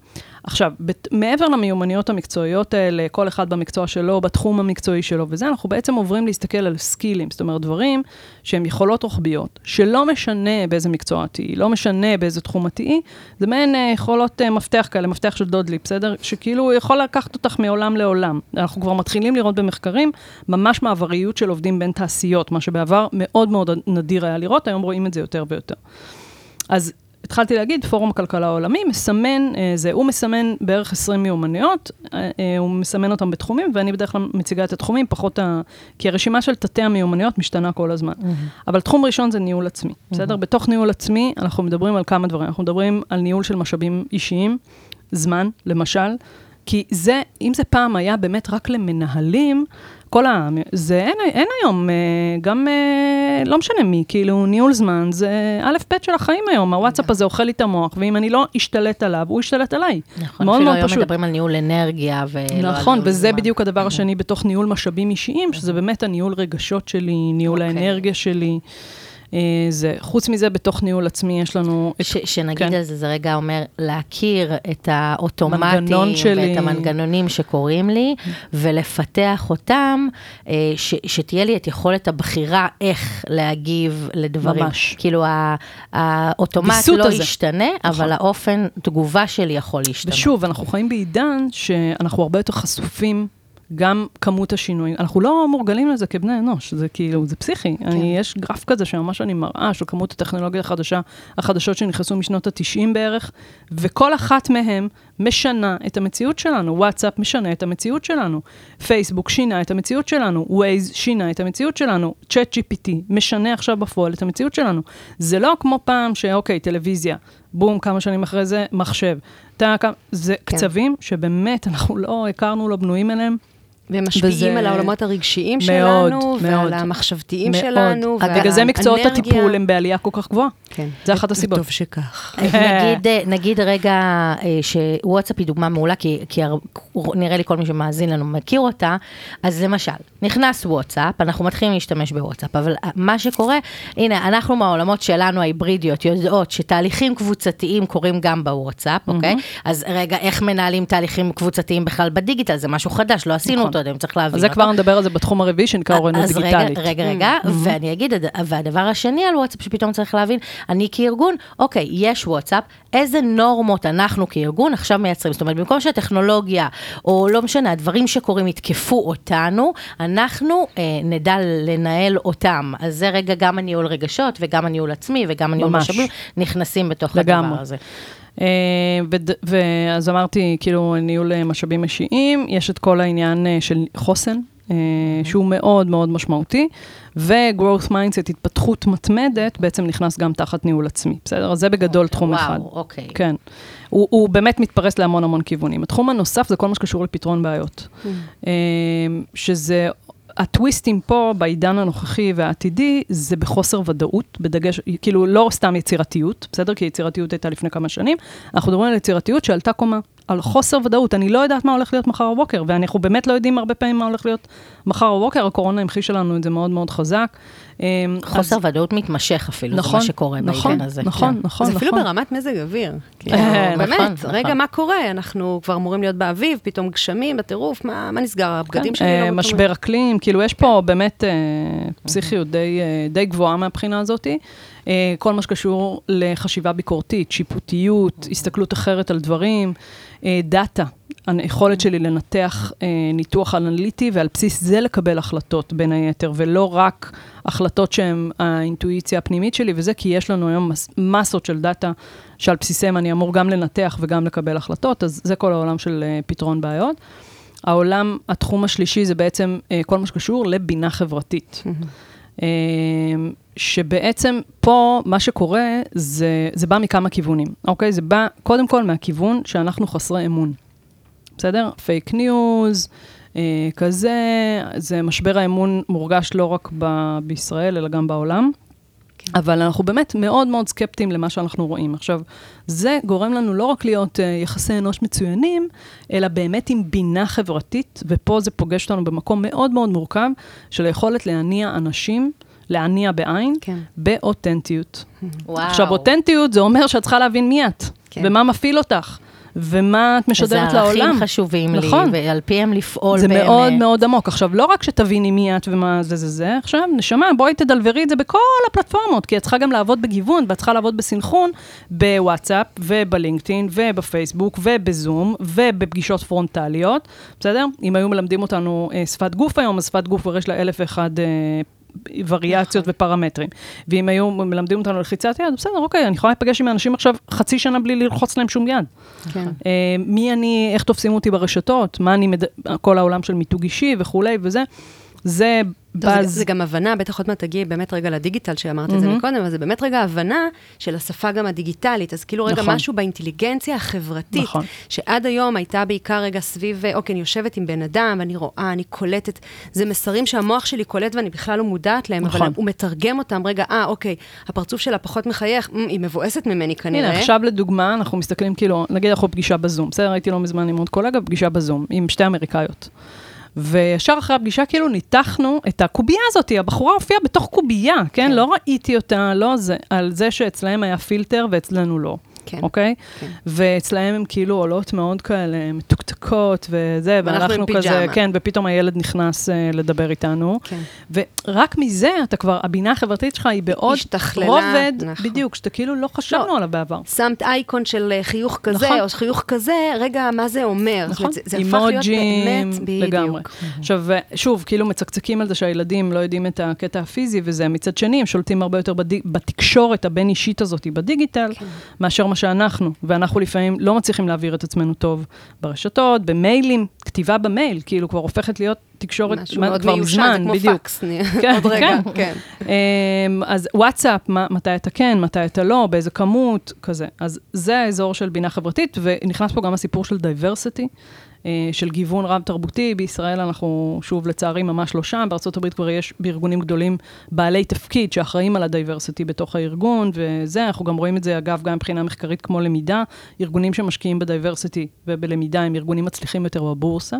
עכשיו, בת, מעבר למיומנויות המקצועיות האלה, כל אחד במקצוע שלו, בתחום המקצועי שלו וזה, אנחנו בעצם עוברים להסתכל על סקילים, זאת אומרת, דברים שהם יכולות רוחביות, שלא משנה באיזה מקצוע תהיי, לא משנה באיזה תחום תהיי, זה מעין אה, יכולות אה, מפתח כאלה, מפתח של דודלי, בסדר? שכאילו יכול לקחת אותך מעולם לעולם. אנחנו כבר מתחילים לראות במחקרים ממש מעבריות של עובדים בין תעשיות, מה שבעבר מאוד מאוד נדיר היה לראות, היום רואים את זה יותר ויותר. אז התחלתי להגיד, פורום הכלכלה העולמי מסמן, אה, זה, הוא מסמן בערך 20 מיומנויות, אה, אה, הוא מסמן אותם בתחומים, ואני בדרך כלל מציגה את התחומים, פחות ה... כי הרשימה של תתי המיומנויות משתנה כל הזמן. Mm-hmm. אבל תחום ראשון זה ניהול עצמי, mm-hmm. בסדר? בתוך ניהול עצמי, אנחנו מדברים על כמה דברים. אנחנו מדברים על ניהול של משאבים אישיים, זמן, למשל, כי זה, אם זה פעם היה באמת רק למנהלים, כל ה... זה אין, אין היום, אה, גם אה, לא משנה מי, כאילו ניהול זמן זה א' ב' של החיים היום, הוואטסאפ הזה אוכל לי את המוח, ואם אני לא אשתלט עליו, הוא ישתלט עליי. נכון, מאוד מאוד פשוט. אפילו היום מדברים על ניהול אנרגיה ולא נכון, וזה זמן. בדיוק הדבר השני בתוך ניהול משאבים אישיים, שזה באמת הניהול רגשות שלי, ניהול okay. אוקיי. האנרגיה שלי. אה, זה, חוץ מזה, בתוך ניהול עצמי יש לנו... ש, את, שנגיד כן. על זה, זה רגע אומר להכיר את האוטומטים ואת המנגנונים שקורים לי, ולפתח אותם, אה, ש, שתהיה לי את יכולת הבחירה איך להגיב לדברים. ממש. כאילו, האוטומט לא הזה. ישתנה, נכון. אבל האופן תגובה שלי יכול להשתנות. ושוב, אנחנו חיים בעידן שאנחנו הרבה יותר חשופים גם כמות השינויים. אנחנו לא מורגלים לזה כבני אנוש, זה כאילו, זה פסיכי. כן. אני, יש גרף כזה שממש אני מראה של כמות הטכנולוגיה החדשה, החדשות שנכנסו משנות ה-90 בערך, וכל אחת מהן משנה את המציאות שלנו. וואטסאפ משנה את המציאות שלנו. פייסבוק שינה את המציאות שלנו. ווייז שינה את המציאות שלנו. צ'אט GPT משנה עכשיו בפועל את המציאות שלנו. זה לא כמו פעם שאוקיי, טלוויזיה, בום, כמה שנים אחרי זה, מחשב. זה כן. קצבים שבאמת אנחנו לא הכרנו, לא בנויים אליהם. והם משפיעים וזה... על העולמות הרגשיים מאוד, שלנו, מאוד, ועל המחשבתיים מאוד. שלנו, ועל האנרגיה. בגלל זה מקצועות הטיפול הם בעלייה כל כך גבוהה. כן. זה אחת הסיבות. טוב שכך. *laughs* נגיד, נגיד רגע אה, שוואטסאפ היא דוגמה מעולה, כי, כי נראה לי כל מי שמאזין לנו מכיר אותה, אז למשל, נכנס וואטסאפ, אנחנו מתחילים להשתמש בוואטסאפ, אבל מה שקורה, הנה, אנחנו מהעולמות שלנו ההיברידיות יודעות שתהליכים קבוצתיים קורים גם בוואטסאפ, אוקיי? אז רגע, איך מנהלים תהליכים קבוצתיים בכלל בדיגיטל? זה משהו חדש, לא עשינו נכון. אתם צריך להבין אותו. אז זה כבר נדבר על זה בתחום הרביעי, שנקרא אוריינות דיגיטלית. אז רגע, רגע, רגע, ואני אגיד, והדבר השני על וואטסאפ שפתאום צריך להבין, אני כארגון, אוקיי, יש וואטסאפ, איזה נורמות אנחנו כארגון עכשיו מייצרים? זאת אומרת, במקום שהטכנולוגיה, או לא משנה, הדברים שקורים יתקפו אותנו, אנחנו אה, נדע לנהל אותם. אז זה רגע גם הניהול רגשות, וגם הניהול עצמי, וגם הניהול משאבים, נכנסים בתוך לגמרי. הדבר הזה. Uh, ואז אמרתי, כאילו, ניהול אה, משאבים אישיים, יש את כל העניין uh, של חוסן, שהוא מאוד מאוד משמעותי, ו-growth mindset, התפתחות מתמדת, בעצם נכנס גם תחת ניהול עצמי, בסדר? אז זה בגדול okay, תחום וואו, אחד. וואו, אוקיי. כן. הוא, הוא באמת מתפרס להמון המון כיוונים. התחום הנוסף זה כל מה שקשור לפתרון בעיות. Mm. שזה הטוויסטים פה, בעידן הנוכחי והעתידי, זה בחוסר ודאות, בדגש, כאילו לא סתם יצירתיות, בסדר? כי יצירתיות הייתה לפני כמה שנים. אנחנו מדברים על יצירתיות שעלתה קומה, על חוסר ודאות. אני לא יודעת מה הולך להיות מחר בבוקר, ואנחנו באמת לא יודעים הרבה פעמים מה הולך להיות מחר בבוקר. הקורונה המחישה לנו את זה מאוד מאוד חזק. אמ, חוסר אז... ודאות מתמשך אפילו, נכון, זה מה שקורה נכון, בעידן הזה. נכון, כן. נכון, זה נכון. אפילו ברמת מזג אוויר. כאילו, באמת, נכון, רגע, נכון. מה קורה? אנחנו כבר אמורים להיות באביב, פתאום גשמים, בטירוף, מה, מה נסגר? הבגדים כן, שלי לא... משבר אקלים, כאילו, יש פה כן. באמת אה, פסיכיות די, אה, די גבוהה מהבחינה הזאת. אה, כל מה שקשור לחשיבה ביקורתית, שיפוטיות, הסתכלות אחרת על דברים, data. היכולת שלי לנתח אה, ניתוח אנליטי ועל בסיס זה לקבל החלטות בין היתר, ולא רק החלטות שהן האינטואיציה הפנימית שלי, וזה כי יש לנו היום מס, מסות של data שעל בסיסם אני אמור גם לנתח וגם לקבל החלטות, אז זה כל העולם של אה, פתרון בעיות. העולם, התחום השלישי זה בעצם אה, כל מה שקשור לבינה חברתית. אה, שבעצם פה מה שקורה זה, זה בא מכמה כיוונים, אוקיי? זה בא קודם כל מהכיוון שאנחנו חסרי אמון. בסדר? fake news, אה, כזה, זה משבר האמון מורגש לא רק ב- בישראל, אלא גם בעולם. אבל אנחנו באמת מאוד מאוד סקפטיים למה שאנחנו רואים. עכשיו, זה גורם לנו לא רק להיות uh, יחסי אנוש מצוינים, אלא באמת עם בינה חברתית, ופה זה פוגש אותנו במקום מאוד מאוד מורכב, של היכולת להניע אנשים, להניע בעין, כן. באותנטיות. *laughs* וואו. עכשיו, אותנטיות זה אומר שאת צריכה להבין מי את, כן. ומה מפעיל אותך. ומה את משדרת זה לעולם. ערכים חשובים נכון. לי, ועל פיהם לפעול זה באמת. מאוד מאוד עמוק. עכשיו, לא רק שתביני מי את ומה זה זה זה, עכשיו, נשמה, בואי תדלברי את זה בכל הפלטפורמות, כי את צריכה גם לעבוד בגיוון, ואת צריכה לעבוד בסינכרון בוואטסאפ, ובלינקדאין, ובפייסבוק, ובזום, ובפגישות פרונטליות, בסדר? אם היו מלמדים אותנו אה, שפת גוף היום, אז שפת גוף כבר יש לה אלף ואחד... וריאציות ופרמטרים. ואם היו מלמדים אותנו לחיצת יד, בסדר, אוקיי, אני יכולה להיפגש עם אנשים עכשיו חצי שנה בלי ללחוץ להם שום יד. כן. אה, מי אני, איך תופסים אותי ברשתות, מה אני, מד... כל העולם של מיתוג אישי וכולי וזה, זה טוב, זה, באז. זה גם הבנה, בטח עוד מעט תגיעי באמת רגע לדיגיטל, שאמרת את זה מהמם. מקודם, אבל זה באמת רגע הבנה של השפה גם הדיגיטלית. אז כאילו רגע נכון. משהו באינטליגנציה החברתית, נכון. שעד היום הייתה בעיקר רגע סביב, אוקיי, אני יושבת עם בן אדם, אני רואה, אני קולטת, זה מסרים שהמוח שלי קולט ואני בכלל לא מודעת להם, אבל נכון. הוא מתרגם אותם, רגע, אה, אוקיי, הפרצוף שלה פחות מחייך, "מ, היא מבואסת ממני כנראה. הנה, עכשיו לדוגמה, אנחנו מסתכלים כאילו, נגיד אנחנו פגישה בזום, בסדר? הייתי לא מזמן עם עוד קולגה, פגישה בזום, עם שתי אמריקאיות. וישר אחרי הפגישה כאילו ניתחנו את הקובייה הזאת, הבחורה הופיעה בתוך קובייה, כן? כן. לא ראיתי אותה, לא זה, על זה שאצלהם היה פילטר ואצלנו לא. כן. אוקיי? כן. ואצלהם הם כאילו עולות מאוד כאלה מתוקתקות וזה, ואנחנו כזה. כן, ופתאום הילד נכנס uh, לדבר איתנו. כן. ורק מזה אתה כבר, הבינה החברתית שלך היא בעוד השתכללה, רובד, נכון. בדיוק, שאתה כאילו לא חשבנו לא. עליו בעבר. שמת אייקון של אה, חיוך כזה, נכון. או חיוך כזה, רגע, מה זה אומר? נכון, זה, זה הפך להיות באמת, בדיוק. לגמרי. עכשיו, שוב, כאילו מצקצקים על זה שהילדים לא יודעים את הקטע הפיזי וזה, מצד שני, הם שולטים הרבה יותר בדי, בתקשורת הבין-אישית הזאת, בדיגיטל, כן. מאשר מה שאנחנו. ואנחנו לפעמים לא מצליחים להעביר את עצמנו טוב ברשתות, במיילים, כתיבה במייל, כאילו כבר הופכת להיות תקשורת, משהו מה- מאוד כבר מיושן, מזמן, זה כמו בדיוק. פקס, נהיה- כן, עוד רגע, כן. כן. אמ, אז וואטסאפ, מה- מתי אתה כן, מתי אתה לא, באיזה כמות, כזה. אז זה האזור של בינה חברתית, ונכנס פה גם הסיפור של diversity, של גיוון רב-תרבותי. בישראל אנחנו, שוב, לצערי, ממש לא שם. הברית כבר יש בארגונים גדולים בעלי תפקיד שאחראים על ה diversity בתוך הארגון, וזה, אנחנו גם רואים את זה, אגב, גם מבחינה מחקרית כמו למידה. ארגונים שמשקיעים ב diversity ובלמידה הם ארגונים מצליחים יותר בבורסה.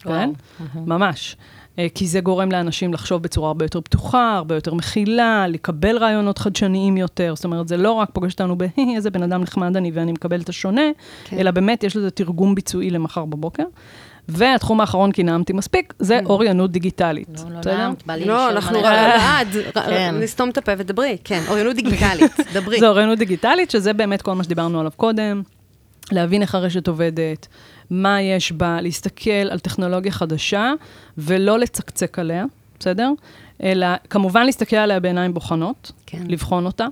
כן? ממש. אה, כי זה גורם לאנשים לחשוב בצורה הרבה יותר פתוחה, הרבה יותר מכילה, לקבל רעיונות חדשניים יותר. זאת אומרת, זה לא רק פוגש אותנו ב, "הי, איזה בן אדם נחמד אני ואני מקבל את השונה, כן. אלא באמת יש לזה תרגום ביצועי למחר בבוקר. והתחום האחרון, כי נאמתי מספיק, זה אוריינות דיגיטלית. לא, לא? נעמת, בא לי לא, לשאול אנחנו מלא. לעד, כן. נסתום את הפה ודברי, כן, אוריינות דיגיטלית, *laughs* דברי. זה אוריינות דיגיטלית, שזה באמת כל מה שדיברנו עליו קודם, להבין איך הרשת עובדת, מה יש בה, להסתכל על טכנולוגיה חדשה ולא לצקצק עליה, בסדר? אלא כמובן להסתכל עליה בעיניים בוחנות, כן. לבחון אותה,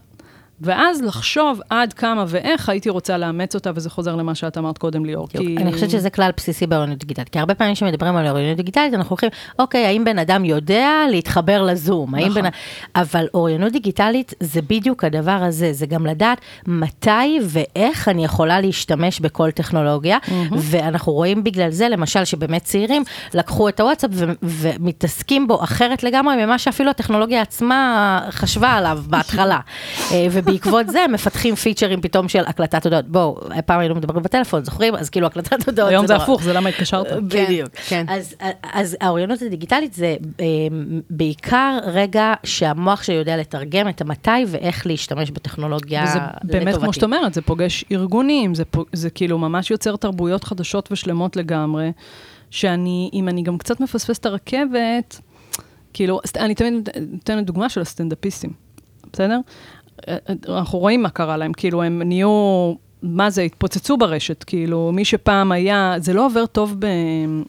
ואז לחשוב עד כמה ואיך הייתי רוצה לאמץ אותה, וזה חוזר למה שאת אמרת קודם, ליאור. בדיוק. אני חושבת שזה כלל בסיסי באוריינות דיגיטלית, כי הרבה פעמים כשמדברים על אוריינות דיגיטלית, אנחנו הולכים, אוקיי, האם בן אדם יודע להתחבר לזום? נכון. בן... אבל אוריינות דיגיטלית זה בדיוק הדבר הזה, זה גם לדעת מתי ואיך אני יכולה להשתמש בכל טכנולוגיה, ואנחנו רואים בגלל זה, למשל, שבאמת צעירים לקחו את הוואטסאפ ו- ומתעסקים בו אחרת לגמרי ממה שאפילו הטכנולוגיה עצמה חשבה עליו בהתחלה. *laughs* ובעקבות זה מפתחים פיצ'רים פתאום של הקלטת הודעות. בואו, פעם היינו מדברים בטלפון, זוכרים? אז כאילו הקלטת הודעות היום זה נורא- הפוך, זה למה התקשרת. בדיוק. כן. אז, אז האוריינות הדיגיטלית זה אה, בעיקר רגע שהמוח שלי יודע לתרגם את המתי ואיך להשתמש בטכנולוגיה וזה באמת, כמו לטובתי. שאת אומרת, זה פוגש ארגונים, זה, כאילו ממש יוצר תרבויות חדשות ושלמות לגמרי, שאני, אם אני גם קצת מפספס את הרכבת, כאילו, אני תמיד נותנת דוגמה של הסטנדאפיסטים, בסדר? אנחנו רואים מה קרה להם, כאילו, הם נהיו, מה זה, התפוצצו ברשת, כאילו, מי שפעם היה, זה לא עובר טוב ב,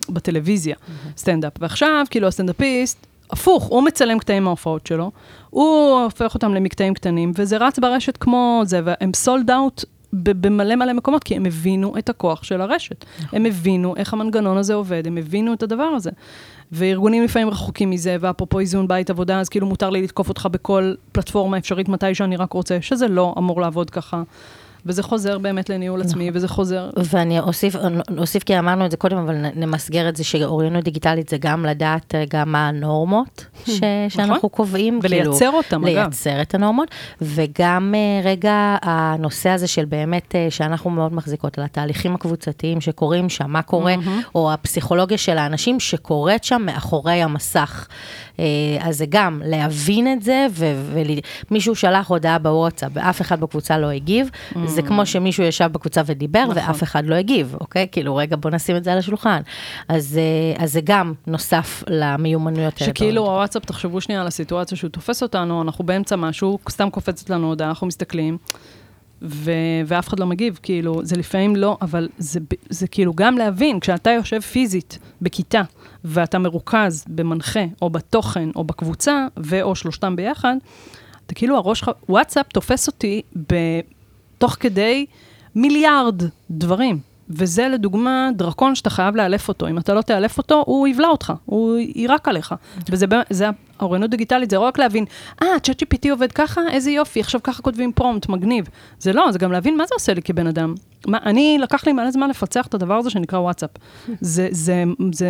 בטלוויזיה, סטנדאפ. ועכשיו, כאילו, הסטנדאפיסט, הפוך, הוא מצלם קטעים מההופעות שלו, הוא הופך אותם למקטעים קטנים, וזה רץ ברשת כמו זה, והם סולד אאוט במלא מלא מקומות, כי הם הבינו את הכוח של הרשת. הם הבינו איך המנגנון הזה עובד, הם הבינו את הדבר הזה. וארגונים לפעמים רחוקים מזה, ואפרופו איזון בית עבודה, אז כאילו מותר לי לתקוף אותך בכל פלטפורמה אפשרית מתי שאני רק רוצה, שזה לא אמור לעבוד ככה. וזה חוזר באמת לניהול עצמי, וזה חוזר... ואני אוסיף, אוסיף כי אמרנו את זה קודם, אבל נמסגר את זה שאוריינות דיגיטלית זה גם לדעת אה, גם מה הנורמות *laughs* ש, שאנחנו קובעים. ולייצר כאילו, אותם, אגב. לייצר את הנורמות, וגם אה, רגע הנושא הזה של באמת, אה, שאנחנו מאוד מחזיקות על התהליכים הקבוצתיים שקורים שם, מה קורה, או הפסיכולוגיה של האנשים שקורית שם מאחורי המסך. אז זה גם להבין את זה, ומישהו שלח הודעה בוואטסאפ, ואף אחד בקבוצה לא הגיב, זה כמו שמישהו ישב בקבוצה ודיבר, נכון. ואף אחד לא הגיב, אוקיי? כאילו, רגע, בוא נשים את זה על השולחן. אז אה, אז זה גם נוסף למיומנויות האלה. שכאילו הוואטסאפ, תחשבו שנייה על הסיטואציה שהוא תופס אותנו, אנחנו באמצע משהו, סתם קופצת לנו הודעה, אנחנו מסתכלים, ו- ואף אחד לא מגיב, כאילו, זה לפעמים לא, אבל זה, זה כאילו גם להבין, כשאתה יושב פיזית בכיתה, ואתה מרוכז במנחה, או בתוכן, או בקבוצה, ו/או שלושתם ביחד, אתה כאילו הראש שלך, וואטסאפ תופס אותי ב- תוך כדי מיליארד דברים. וזה לדוגמה דרקון שאתה חייב לאלף אותו. אם אתה לא תאלף אותו, הוא יבלע אותך, הוא יירק עליך. וזה האוריינות דיגיטלית, זה לא רק להבין, אה, צ'אט GPT עובד ככה, איזה יופי, עכשיו ככה כותבים פרומפט, מגניב. זה לא, זה גם להבין מה זה עושה לי כבן אדם. מה, אני, לקח לי מלא זמן לפצח את הדבר הזה שנקרא וואטסאפ. זה, זה, זה,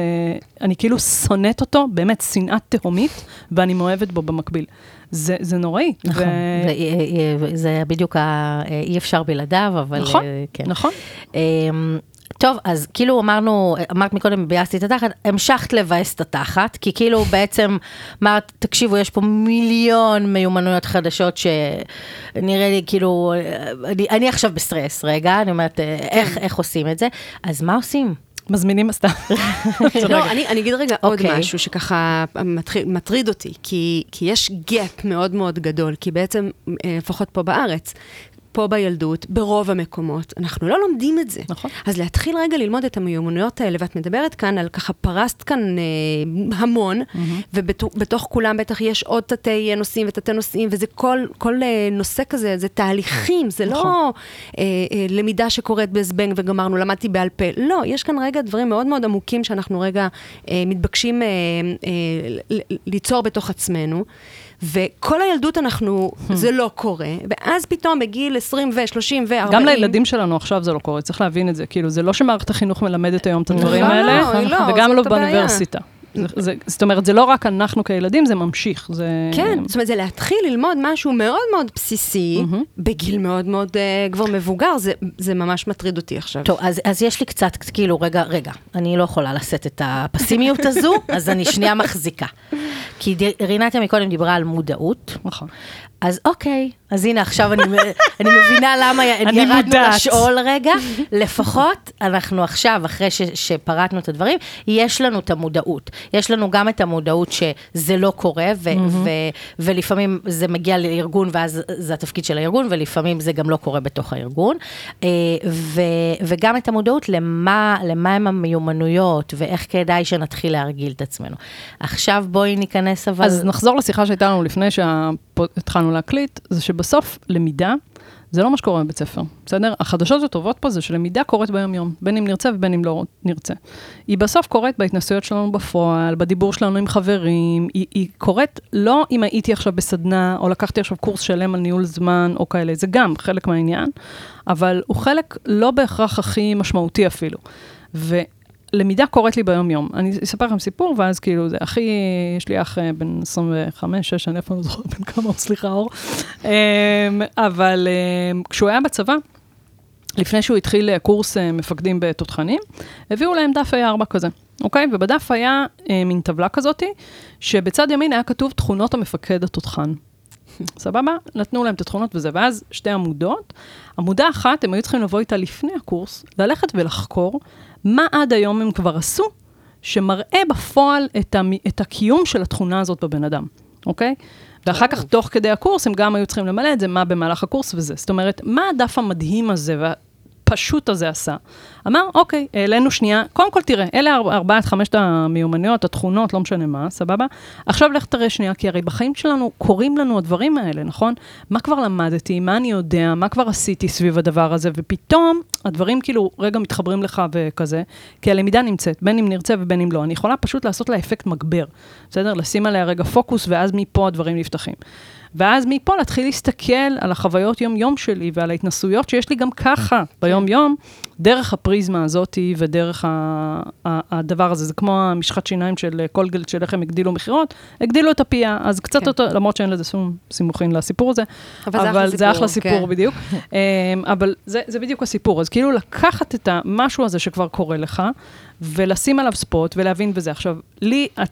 אני כאילו שונאת אותו, באמת, שנאה תהומית, ואני מאוהבת בו במקביל. זה, זה נוראי. נכון, ו- זה- זה בדיוק ה... אי אפשר בלעדיו, אבל... נכון, אה, כן. נכון. טוב, אז כאילו אמרנו, אמרת מקודם, ביאסתי את התחת, המשכת לבאס את התחת, כי כאילו בעצם אמרת, תקשיבו, יש פה מיליון מיומנויות חדשות שנראה לי כאילו, אני, אני עכשיו בסטרס, רגע, אני אומרת, כן. איך, איך עושים את זה? אז מה עושים? מזמינים סתם. *laughs* לא, אני, אני אגיד רגע עוד אוקיי. משהו שככה מטריד, מטריד אותי, כי, כי יש gap מאוד מאוד גדול, כי בעצם, אה, לפחות פה בארץ, פה בילדות, ברוב המקומות, אנחנו לא לומדים את זה. נכון. אז להתחיל רגע ללמוד את המיומנויות האלה, ואת מדברת כאן על ככה, פרסת כאן אה, המון, ובתוך כולם בטח יש עוד תתי נושאים ותתי נושאים, וזה כל, כל אה, נושא כזה, זה תהליכים, זה נכון. לא אה, אה, למידה שקורית בזבנג וגמרנו, למדתי בעל פה. לא, יש כאן רגע דברים מאוד מאוד עמוקים שאנחנו רגע אה, מתבקשים אה, אה, ליצור בתוך עצמנו. וכל הילדות אנחנו, זה לא קורה, ואז פתאום בגיל 20 ו-30 ו-40... גם לילדים שלנו עכשיו זה לא קורה, צריך להבין את זה. כאילו, זה לא שמערכת החינוך מלמדת היום את הדברים לא, האלה, לא, לא, וגם לא. באוניברסיטה. זה- זה- זאת אומרת, זה לא רק אנחנו כילדים, זה ממשיך. זה... כן, זאת אומרת, זה להתחיל ללמוד משהו מאוד מאוד בסיסי, בגיל מאוד מאוד uh, כבר מבוגר, זה, זה ממש מטריד אותי עכשיו. טוב, אז, אז יש לי קצת, כאילו, רגע, רגע, אני לא יכולה לשאת את הפסימיות הזו, אז אני שנייה מחזיקה. כי ד- רינתיה מקודם דיברה על מודעות, נכון. אז אוקיי, אז הנה עכשיו אני, אני מבינה למה *laughs* אני ירדנו מודעת. לשאול רגע. לפחות אנחנו עכשיו, אחרי ש, שפרטנו את הדברים, יש לנו את המודעות. יש לנו גם את המודעות שזה לא קורה, ו, ו, ולפעמים זה מגיע לארגון ואז זה התפקיד של הארגון, ולפעמים זה גם לא קורה בתוך הארגון. אה, ו, וגם את המודעות למה, למה הם המיומנויות, ואיך כדאי שנתחיל להרגיל את עצמנו. עכשיו בואי ניכנס אבל... אז נחזור לשיחה שהייתה לנו לפני שהתחלנו להקליט, זה שבסוף למידה, זה לא מה שקורה בבית ספר, בסדר? החדשות הטובות פה זה שלמידה קורית ביום-יום, בין אם נרצה ובין אם לא נרצה. היא בסוף קורית בהתנסויות שלנו בפועל, בדיבור שלנו עם חברים, היא, היא קורית לא אם הייתי עכשיו בסדנה, או לקחתי עכשיו קורס שלם על ניהול זמן, או כאלה, זה גם חלק מהעניין, אבל הוא חלק לא בהכרח הכי משמעותי אפילו. ו... למידה קורית לי ביום-יום. אני אספר לכם סיפור, ואז כאילו, זה הכי, יש לי אח אה, בן 25, 6, אני אף פעם לא זוכרת בן כמה סליחה, אור. אמ, אבל אמ, כשהוא היה בצבא, לפני שהוא התחיל אה, קורס אה, מפקדים בתותחנים, הביאו להם דף A4 כזה, אוקיי? ובדף היה מין טבלה כזאתי, שבצד ימין היה כתוב תכונות המפקד התותחן. *laughs* סבבה? נתנו להם את התכונות וזה, ואז שתי עמודות. עמודה אחת, הם היו צריכים לבוא איתה לפני הקורס, ללכת ולחקור מה עד היום הם כבר עשו, שמראה בפועל את, המ... את הקיום של התכונה הזאת בבן אדם, אוקיי? ואחר כך, תוך כדי הקורס, הם גם היו צריכים למלא את זה, מה במהלך הקורס וזה. זאת אומרת, מה הדף המדהים הזה והפשוט הזה עשה? אמר, אוקיי, העלינו שנייה, קודם כל תראה, אלה ארבע- ארבעת, חמשת המיומנויות, התכונות, לא משנה מה, סבבה? עכשיו לך תראה שנייה, כי הרי בחיים שלנו קורים לנו הדברים האלה, נכון? מה כבר למדתי, מה אני יודע, מה כבר עשיתי סביב הדבר הזה, ופתאום הדברים כאילו רגע מתחברים לך וכזה, כי הלמידה נמצאת, בין אם נרצה ובין אם לא. אני יכולה פשוט לעשות לה אפקט מגבר, בסדר? לשים עליה רגע פוקוס, ואז מפה הדברים נפתחים. ואז מפה להתחיל להסתכל על החוויות יום-יום שלי ועל ההתנסויות שיש לי גם ככה ביום-יום, דרך הפריזמה הזאתי ודרך ה- ה- הדבר הזה. זה כמו המשחת שיניים של קולגלט, של איך הם הגדילו מכירות, הגדילו את הפייה, אז קצת כן. אותו, למרות שאין לזה שום סימוכין לסיפור הזה. אבל זה אחלה אבל זה אחלה סיפור, סיפור, כן. בדיוק. *laughs* אמ, אבל זה, זה בדיוק הסיפור. אז כאילו לקחת את המשהו הזה שכבר קורה לך, ולשים עליו ספוט ולהבין בזה. עכשיו, לי, ה-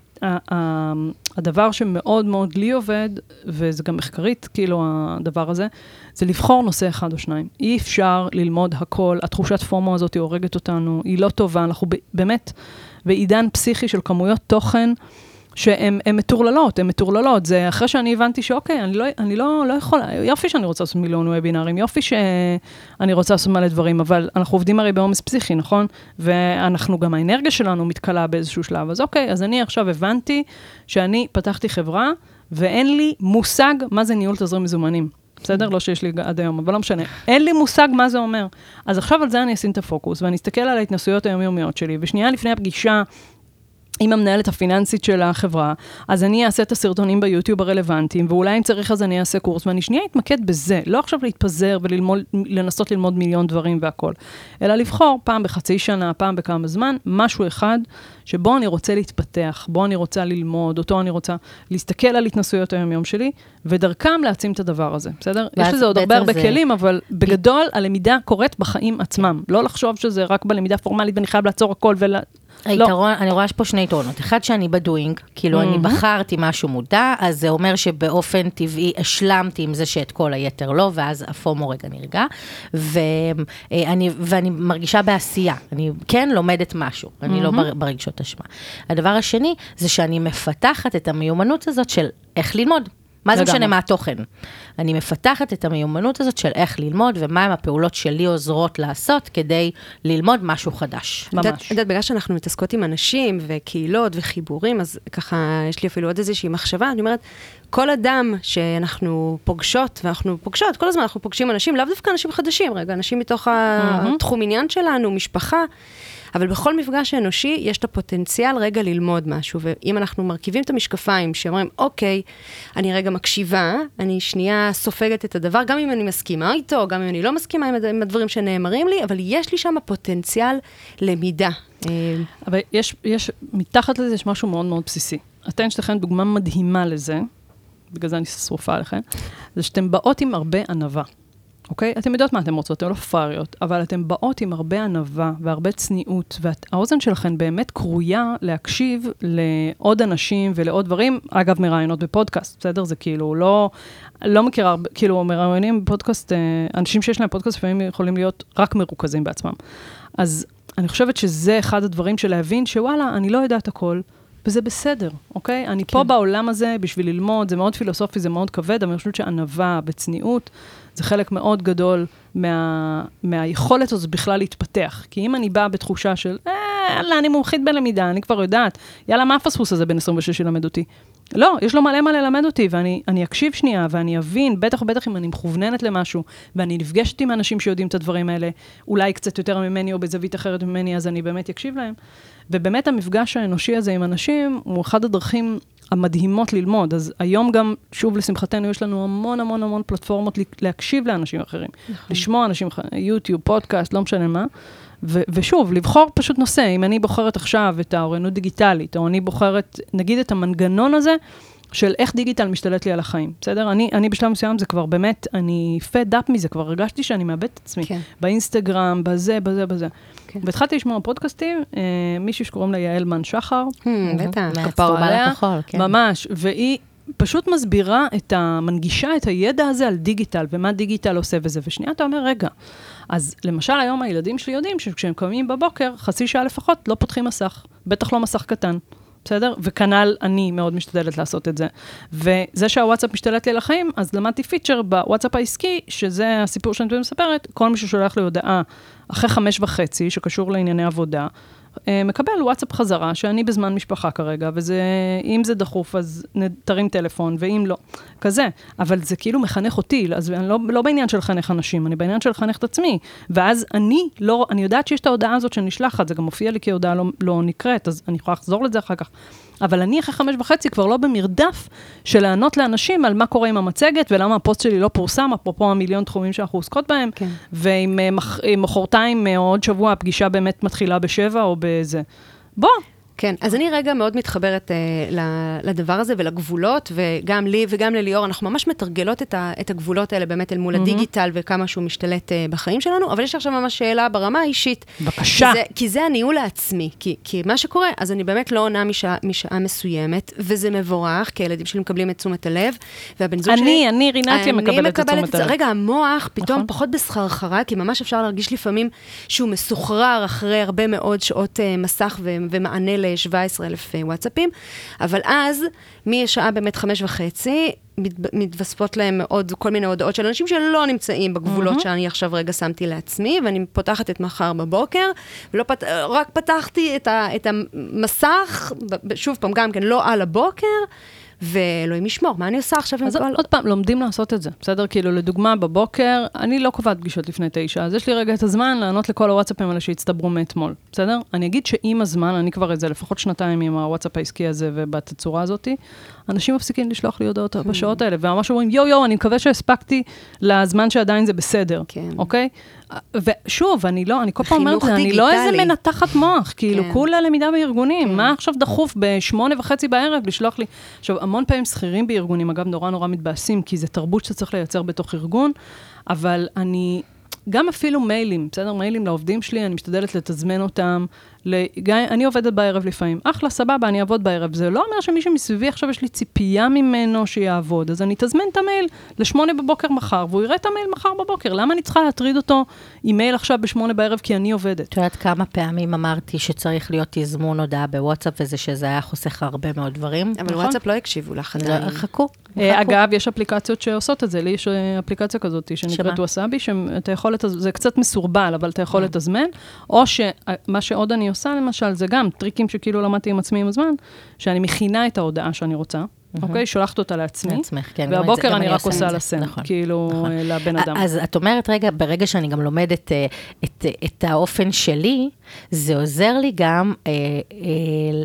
הדבר שמאוד מאוד לי עובד, וזה גם מחקרית, כאילו, הדבר הזה, זה לבחור נושא אחד או שניים. אי אפשר ללמוד הכל, התחושת פומו הזאת הורגת אותנו, היא לא טובה, אנחנו באמת בעידן פסיכי של כמויות תוכן. שהן מטורללות, הן מטורללות. זה אחרי שאני הבנתי שאוקיי, אני לא, אני לא, לא יכולה, יופי שאני רוצה לעשות מיליון וובינארים, יופי שאני רוצה לעשות מלא דברים, אבל אנחנו עובדים הרי בעומס פסיכי, נכון? ואנחנו, גם האנרגיה שלנו מתכלה באיזשהו שלב. אז אוקיי, אז אני עכשיו הבנתי שאני פתחתי חברה, ואין לי מושג מה זה ניהול תזרים מזומנים. בסדר? לא שיש לי עד היום, אבל לא משנה. אין לי מושג מה זה אומר. אז עכשיו על זה אני אשים את הפוקוס, ואני אסתכל על ההתנסויות היומיומיות שלי, ושנייה לפני הפגישה עם המנהלת הפיננסית של החברה, אז אני אעשה את הסרטונים ביוטיוב הרלוונטיים, ואולי אם צריך אז אני אעשה קורס, ואני שנייה אתמקד בזה, לא עכשיו להתפזר ולנסות ללמוד מיליון דברים והכול, אלא לבחור פעם בחצי שנה, פעם בכמה זמן, משהו אחד שבו אני רוצה להתפתח, בו אני רוצה ללמוד, אותו אני רוצה להסתכל על התנסויות היום-יום שלי, ודרכם להעצים את הדבר הזה, בסדר? יש לזה עוד הרבה הרבה זה... כלים, אבל בגדול הלמידה קורית בחיים עצמם. לא לחשוב שזה רק בלמידה פורמלית ואני חייב לעצור הכל ול... היתרון, לא. אני רואה פה שני יתרונות. אחד, שאני בדואינג, כאילו, mm-hmm. אני בחרתי משהו מודע, אז זה אומר שבאופן טבעי השלמתי עם זה שאת כל היתר לא, ואז הפומו רגע נרגע. ואני, ואני מרגישה בעשייה. אני כן לומדת משהו, אני mm-hmm. לא ברגשות אשמה. הדבר השני, זה שאני מפתחת את המיומנות הזאת של איך ללמוד. מה זה משנה מה התוכן? אני מפתחת את המיומנות הזאת של איך ללמוד ומהם הפעולות שלי עוזרות לעשות כדי ללמוד משהו חדש. ממש. את יודעת, בגלל שאנחנו מתעסקות עם אנשים וקהילות וחיבורים, אז ככה, יש לי אפילו עוד איזושהי מחשבה, אני אומרת, כל אדם שאנחנו פוגשות, ואנחנו פוגשות, כל הזמן אנחנו פוגשים אנשים, לאו דווקא אנשים חדשים, רגע, אנשים מתוך התחום עניין שלנו, משפחה. אבל בכל מפגש אנושי יש את הפוטנציאל רגע ללמוד משהו, ואם אנחנו מרכיבים את המשקפיים, שאומרים, אוקיי, אני רגע מקשיבה, אני שנייה סופגת את הדבר, גם אם אני מסכימה איתו, גם אם אני לא מסכימה עם, הדברים שנאמרים לי, אבל יש לי שם פוטנציאל למידה. אה, אבל יש, יש, מתחת לזה יש משהו מאוד מאוד בסיסי. אתן שתכן דוגמה מדהימה לזה, בגלל זה אני שרופה עליכם, זה שאתן באות עם הרבה ענווה. אוקיי? אתן יודעות מה אתן רוצות, אתן לא פראריות, אבל אתן באות עם הרבה ענווה והרבה צניעות, והאוזן שלכן באמת קרויה להקשיב לעוד אנשים ולעוד דברים, אגב, מראיינות בפודקאסט, בסדר? זה כאילו לא, לא מכירה, כאילו, מראיינים בפודקאסט, אה, אנשים שיש להם פודקאסט לפעמים יכולים להיות רק מרוכזים בעצמם. אז אני חושבת שזה אחד הדברים של להבין שוואלה, אני לא יודעת הכל. וזה בסדר, אוקיי? אני כן. פה בעולם הזה בשביל ללמוד, זה מאוד פילוסופי, זה מאוד כבד, אבל אני חושבת שענווה וצניעות זה חלק מאוד גדול מה, מהיכולת הזאת בכלל להתפתח. כי אם אני באה בתחושה של, אה, יאללה, אני מומחית בלמידה, אני כבר יודעת, יאללה, מה הפספוס הזה בין 26 ילמד אותי? לא, יש לו מלא מה ללמד אותי, ואני אקשיב שנייה, ואני אבין, בטח ובטח אם אני מכווננת למשהו, ואני נפגשת עם אנשים שיודעים את הדברים האלה, אולי קצת יותר ממני או בזווית אחרת ממני, אז אני באמת אקשיב להם. ובאמת המפגש האנושי הזה עם אנשים הוא אחד הדרכים המדהימות ללמוד. אז היום גם, שוב, לשמחתנו, יש לנו המון המון המון פלטפורמות להקשיב לאנשים אחרים. נכון. לשמוע אנשים אחרים, יוטיוב, פודקאסט, לא משנה מה. ו- ושוב, לבחור פשוט נושא. אם אני בוחרת עכשיו את האוריינות דיגיטלית, או אני בוחרת, נגיד, את המנגנון הזה, של איך דיגיטל משתלט לי על החיים, בסדר? אני, אני בשלב מסוים זה כבר באמת, אני פד אפ מזה, כבר הרגשתי שאני מאבד את עצמי. כן. באינסטגרם, בזה, בזה, בזה. כן. והתחלתי לשמוע פודקאסטים, אה, מישהי שקוראים לה יעל מן שחר. Hmm, בטח. כפר עליה. כן. ממש, והיא פשוט מסבירה את ה... מנגישה את הידע הזה על דיגיטל, ומה דיגיטל עושה וזה. ושנייה אתה אומר, רגע, אז למשל היום הילדים שלי יודעים שכשהם קמים בבוקר, חצי שעה לפחות לא פותחים מסך, בטח לא מסך קטן. בסדר? וכנ"ל אני מאוד משתדלת לעשות את זה. וזה שהוואטסאפ משתלט לי על החיים, אז למדתי פיצ'ר בוואטסאפ העסקי, שזה הסיפור שאני מספרת, כל מי ששולח לי הודעה אחרי חמש וחצי, שקשור לענייני עבודה, מקבל וואטסאפ חזרה, שאני בזמן משפחה כרגע, וזה, אם זה דחוף, אז תרים טלפון, ואם לא, כזה. אבל זה כאילו מחנך אותי, אז אני לא, לא בעניין של לחנך אנשים, אני בעניין של לחנך את עצמי. ואז אני לא, אני יודעת שיש את ההודעה הזאת שנשלחת, זה גם מופיע לי כהודעה לא, לא נקראת, אז אני יכולה לחזור לזה אחר כך. אבל אני אחרי חמש וחצי כבר לא במרדף של לענות לאנשים על מה קורה עם המצגת ולמה הפוסט שלי לא פורסם, אפרופו המיליון תחומים שאנחנו עוסקות בהם, כן. ואם אה, מחרתיים אה, או עוד שבוע הפגישה באמת מתחילה בשבע או בזה. בוא, כן, אז אני רגע מאוד מתחברת אה, לדבר הזה ולגבולות, וגם לי וגם לליאור, אנחנו ממש מתרגלות את, ה, את הגבולות האלה באמת אל מול mm-hmm. הדיגיטל וכמה שהוא משתלט אה, בחיים שלנו, אבל יש עכשיו ממש שאלה ברמה האישית. בבקשה. כי כי זה הניהול העצמי, כי, כי מה שקורה, אז אני באמת לא עונה משע, משעה מסוימת, וזה מבורך, כי הילדים שלי מקבלים את תשומת הלב, והבן זוג שלי... אני, אני, רינתיה מקבלת את תשומת הלב. רגע, המוח פתאום נכון. פחות בסחרחרה, כי ממש אפשר להרגיש לפעמים שהוא מסוחרר אחרי הרבה מאוד שעות אה, מסך ו, ומענה ל... 17,000 אה, וואטסאפים, אבל אז, משעה באמת חמש וחצי, מתווספות להם עוד כל מיני הודעות של אנשים שלא נמצאים בגבולות mm-hmm. שאני עכשיו רגע שמתי לעצמי, ואני פותחת את מחר בבוקר, ולא פת... רק פתחתי את, ה... את המסך, שוב פעם, גם כן, לא על הבוקר. ואלוהים ישמור, מה אני עושה עכשיו עם כל... אז עוד פעם, לומדים לעשות את זה, בסדר? כאילו, לדוגמה, בבוקר, אני לא קובעת פגישות לפני תשע, אז יש לי רגע את הזמן לענות לכל הוואטסאפים האלה שהצטברו מאתמול, בסדר? אני אגיד שעם הזמן, אני כבר איזה לפחות שנתיים עם הוואטסאפ העסקי הזה ובתצורה הזאת, אנשים מפסיקים לשלוח לי הודעות Hmm. בשעות האלה, וממש אומרים, יואו, יואו, אני מקווה שהספקתי לזמן שעדיין זה בסדר, כן. אוקיי? ושוב, אני לא, אני כל פעם אומרת, חינוך אני לא איזה דיגיטלי. מנתחת מוח, כאילו, כן. כולה למידה בארגונים, מה עכשיו דחוף בשמונה וחצי בערב לשלוח לי? עכשיו, המון פעמים שכירים בארגונים, אגב, נורא נורא מתבאסים, כי זה תרבות שאתה צריך לייצר בתוך ארגון, אבל אני, גם אפילו מיילים, בסדר? מיילים לעובדים שלי, אני משתדלת לתזמן אותם. אני עובדת בערב לפעמים. אחלה, סבבה, אני אעבוד בערב. זה לא אומר שמישהו מסביבי עכשיו יש לי ציפייה ממנו שיעבוד. אז אני אתזמן את המייל לשמונה בבוקר מחר, והוא יראה את המייל מחר בבוקר. למה אני צריכה להטריד אותו עם מייל עכשיו בשמונה בערב כי אני עובדת? את יודעת כמה פעמים אמרתי שצריך להיות תזמון הודעה בוואטסאפ, וזה שזה היה חוסך הרבה מאוד דברים? אבל נכון. וואטסאפ לא הקשיבו לך עדיין. לא, חכו. אה, חכו. אגב, יש אפליקציות שעושות את זה, לי יש אה, אפליקציה כזאת שנקראת? וואסאבי, שאתה יכול, לתז- זה קצת מסורבל, אבל אתה יכול לתזמן, או שמה שעוד אני עושה למשל, זה גם טריקים שכאילו למדתי עם עצמי עם הזמן, שאני מכינה את ההודעה שאני רוצה, אוקיי? שולחת אותה לעצמי, לעצמך, כן, את והבוקר אני רק עושה את לה נכון, כאילו, נכון. אה, לבן אדם. אז את אומרת, רגע, ברגע שאני גם לומדת אה, את, את האופן שלי, זה עוזר לי גם אה, אה,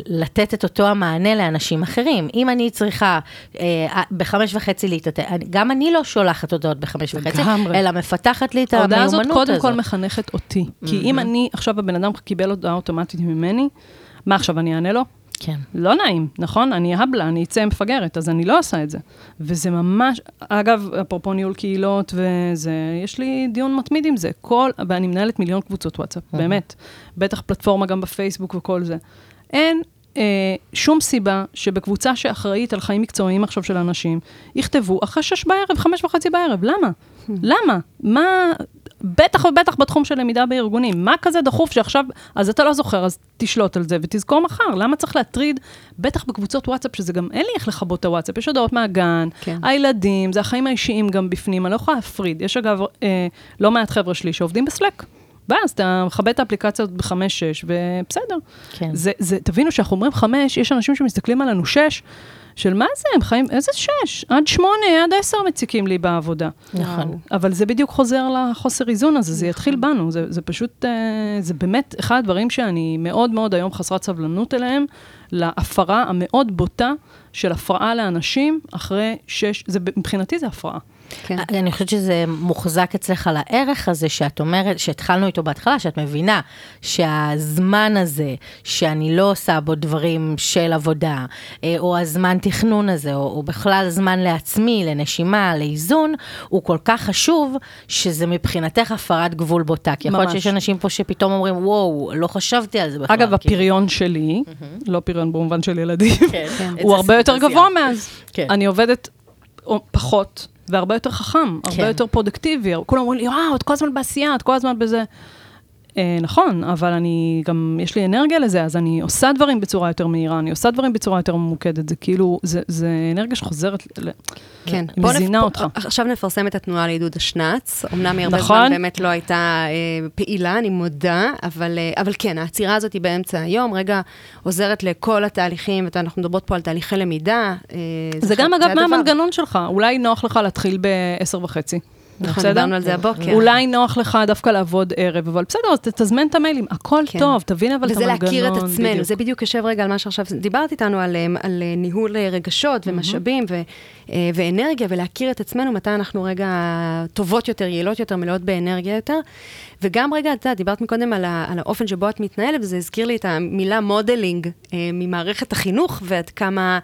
לתת את אותו המענה לאנשים אחרים. אם אני צריכה אה, בחמש וחצי להתעטף, גם אני לא שולחת הודעות בחמש וחצי, לגמרי. אלא מפתחת לי את ההודעה המיומנות הזאת הזאת. קודם כל מחנכת אותי. כי אם אני, עכשיו הבן אדם קיבל הודעה אוטומטית ממני, מה עכשיו, אני אענה לו? כן. לא נעים, נכון? אני אהבלה, אני אצא מפגרת, אז אני לא עושה את זה. וזה ממש, אגב, אפרופו ניהול קהילות וזה, יש לי דיון מתמיד עם זה. כל, ואני מנהלת מיליון קבוצות וואטסאפ, באמת. בטח פלטפורמה גם בפייסבוק וכל זה. אין אה, שום סיבה שבקבוצה שאחראית על חיים מקצועיים עכשיו של אנשים, יכתבו אחרי שש בערב, חמש וחצי בערב. למה? למה? מה... בטח ובטח בתחום של למידה בארגונים. מה כזה דחוף שעכשיו, אז אתה לא זוכר, אז תשלוט על זה ותזכור מחר. למה צריך להטריד, בטח בקבוצות וואטסאפ, שזה גם אין לי איך לכבות את הוואטסאפ, יש הודעות מהגן, כן. הילדים, זה החיים האישיים גם בפנים, אני לא יכולה להפריד. יש אגב אה, לא מעט חבר'ה שלי שעובדים בסלק. ואז אתה מכבה את האפליקציה הזאת בחמש-שש, ובסדר. כן. זה, זה, תבינו שאנחנו אומרים חמש, יש אנשים שמסתכלים עלינו שש, של מה זה, הם חיים, איזה שש? עד שמונה, עד עשר מציקים לי בעבודה. נכון. אבל זה בדיוק חוזר לחוסר איזון הזה, זה יתחיל בנו, זה, זה פשוט, אה, זה באמת אחד הדברים שאני מאוד מאוד היום חסרת סבלנות אליהם, להפרה המאוד בוטה של הפרעה לאנשים אחרי שש, זה, מבחינתי זה הפרעה. כן. אני חושבת שזה מוחזק אצלך על הערך הזה שאת אומרת, שהתחלנו איתו בהתחלה, שאת מבינה שהזמן הזה, שאני לא עושה בו דברים של עבודה, אה, או הזמן תכנון הזה, או, או בכלל זמן לעצמי, לנשימה, לאיזון, הוא כל כך חשוב, שזה מבחינתך הפרת גבול בוטה. כי יכול להיות. שיש אנשים פה שפתאום אומרים, וואו, לא חשבתי על זה בכלל. אגב, כאילו. הפריון שלי, לא פריון במובן של ילדים, כן, את *laughs* הוא הרבה יותר גבוה. מאז. כן. אני עובדת פחות, והרבה יותר חכם, הרבה כן. יותר פרודקטיבי. כולם אומרים לי, וואו, את כל הזמן בעשייה, את כל הזמן בזה. אה, נכון, אבל אני גם, יש לי אנרגיה לזה, אז אני עושה דברים בצורה יותר מהירה, אני עושה דברים בצורה יותר ממוקדת. זה כאילו, זה, זה אנרגיה שחוזרת, כן. מזינה אותך. עכשיו נפרסם את התנועה לעידוד השנץ. אמנם היא הרבה נכון. זמן באמת לא הייתה אה, פעילה, אני מודה, אבל, אה, אבל כן, העצירה הזאת היא באמצע היום, רגע עוזרת לכל התהליכים, ואנחנו מדברות פה על תהליכי למידה. אה, זה גם, אגב, מה. המנגנון שלך? אולי נוח לך להתחיל ב-10 וחצי. נכון, בסדר? דיברנו על זה הבוקר. אולי נוח לך דווקא לעבוד ערב, אבל בסדר, אז תתזמן את המיילים, הכל כן. טוב, תבין אבל את וזה המנגנון. להכיר את עצמנו, בדיוק. זה בדיוק יושב רגע על מה שעכשיו דיברת איתנו, על, אה, על אה, ניהול אה, רגשות ומשאבים ו, אה, ואנרגיה, ולהכיר את עצמנו, מתי אנחנו רגע טובות יותר, יעילות יותר, מלאות באנרגיה יותר. וגם רגע, את יודעת, דיברת מקודם על, ה, על האופן שבו את מתנהלת, וזה הזכיר לי את המילה modeling אה, ממערכת החינוך, ועד כמה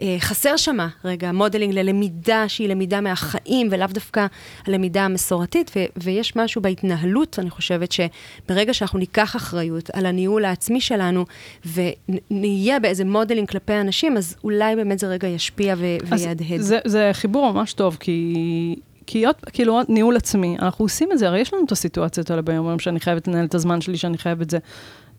אה, חסר שמה, רגע, modeling ללמידה שהיא למידה מהחיים, ולאו דווקא הלמידה המסורתית, ו, ויש משהו בהתנהלות, אני חושבת שברגע שאנחנו ניקח אחריות על הניהול העצמי שלנו, ונהיה באיזה modeling כלפי אנשים, אז אולי באמת זה רגע ישפיע ו- ויהדהד. זה, זה חיבור ממש טוב, כי... כי עוד, כאילו, עוד ניהול עצמי, אנחנו עושים את זה, הרי יש לנו את הסיטואציות האלה ביום-יום שאני חייבת לנהל את הזמן שלי, שאני חייבת את זה.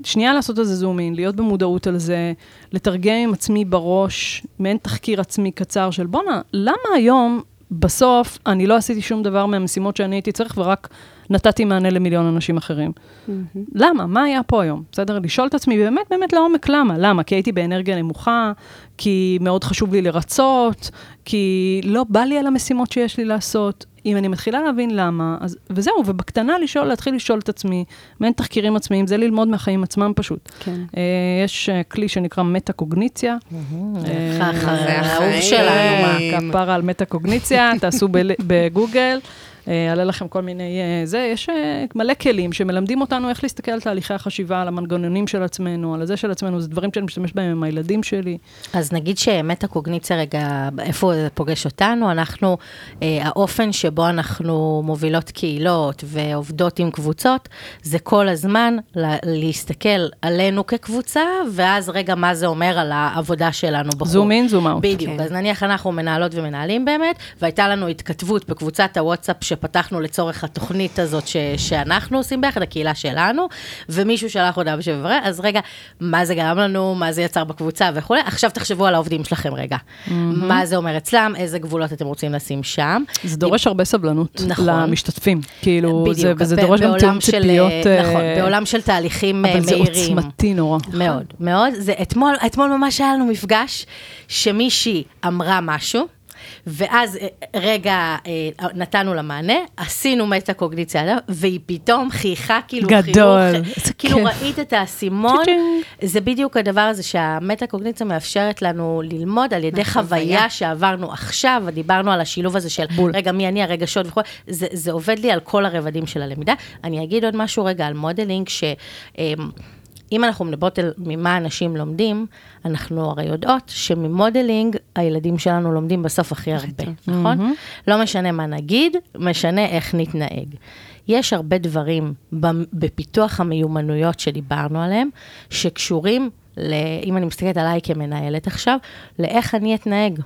שנייה לעשות איזה זום אין, להיות במודעות על זה, לתרגם עם עצמי בראש, מעין תחקיר עצמי קצר של בואנה, למה היום, בסוף, אני לא עשיתי שום דבר מהמשימות שאני הייתי צריך ורק נתתי מענה למיליון אנשים אחרים. Mm-hmm. למה? מה היה פה היום? בסדר? לשאול את עצמי באמת, באמת לעומק למה. למה? כי הייתי באנרגיה נמוכה, כי מאוד חשוב לי לרצות, כי לא בא לי על המשימות שיש לי לעשות. אם אני מתחילה להבין למה, אז, וזהו, ובקטנה לשאול, להתחיל לשאול את עצמי, מעין תחקירים עצמיים, זה ללמוד מהחיים עצמם פשוט. כן. Uh, יש uh, כלי שנקרא מטה-קוגניציה. ככה, זה האהוב שלנו, מה? כפרה על מטה-קוגניציה, תעשו *laughs* בגוגל. יעלה לכם כל מיני... זה, יש מלא כלים שמלמדים אותנו איך להסתכל על תהליכי החשיבה, על המנגנונים של עצמנו, על הזה של עצמנו, זה דברים שאני משתמש בהם עם הילדים שלי. אז נגיד שמטה-קוגניציה רגע, איפה זה פוגש אותנו? אנחנו, אה, האופן שבו אנחנו מובילות קהילות ועובדות עם קבוצות, זה כל הזמן לה, להסתכל עלינו כקבוצה, ואז רגע, מה זה אומר על העבודה שלנו בחור. זום אין, זום אאוט. בדיוק, כן. אז נניח אנחנו מנהלות ומנהלים באמת, והייתה לנו התכתבות בקבוצת הוואטסאפ שפתחנו לצורך התוכנית הזאת ש, שאנחנו עושים ביחד, הקהילה שלנו, ומישהו שלח הודעה בשביל אז רגע, מה זה גרם לנו, מה זה יצר בקבוצה וכולי, עכשיו תחשבו על העובדים שלכם רגע. Mm-hmm. מה זה אומר אצלם, איזה גגבולות אתם רוצים לשים שם. זה דורש הרבה סבלנות נכון. למשתתפים, כאילו, בדיוק, זה, וזה דורש גם תיאום של, ציפיות. נכון, אה, בעולם של תהליכים אה, אבל זה מהירים. עוצמתי נורא. מאוד, מאוד. זה, אתמול, אתמול ממש היה לנו מפגש שמישהי אמרה משהו, ואז אה, רגע אה, נתנו לה מענה, עשינו מטה-קוגניציה עליו, והיא פתאום חייכה כאילו גדול, חיוך, איזה כאילו כיף. ראית את האסימון. זה בדיוק הדבר הזה שהמטה-קוגניציה מאפשרת לנו ללמוד על ידי חוויה שעברנו עכשיו, ודיברנו על השילוב הזה של, בול. רגע, מי אני הרגשות וכו', זה, זה עובד לי על כל הרבדים של הלמידה. אני אגיד עוד משהו רגע על modeling, ש... אם אנחנו מדברות על ממה אנשים לומדים, אנחנו הרי יודעות שמ modeling הילדים שלנו לומדים בסוף הכי הרבה, נכון? לא משנה מה נגיד, משנה איך נתנהג. יש הרבה דברים בפיתוח המיומנויות שדיברנו עליהם, שקשורים, ל, אם אני מסתכלת עליי כמנהלת עכשיו, לאיך אני אתנהג.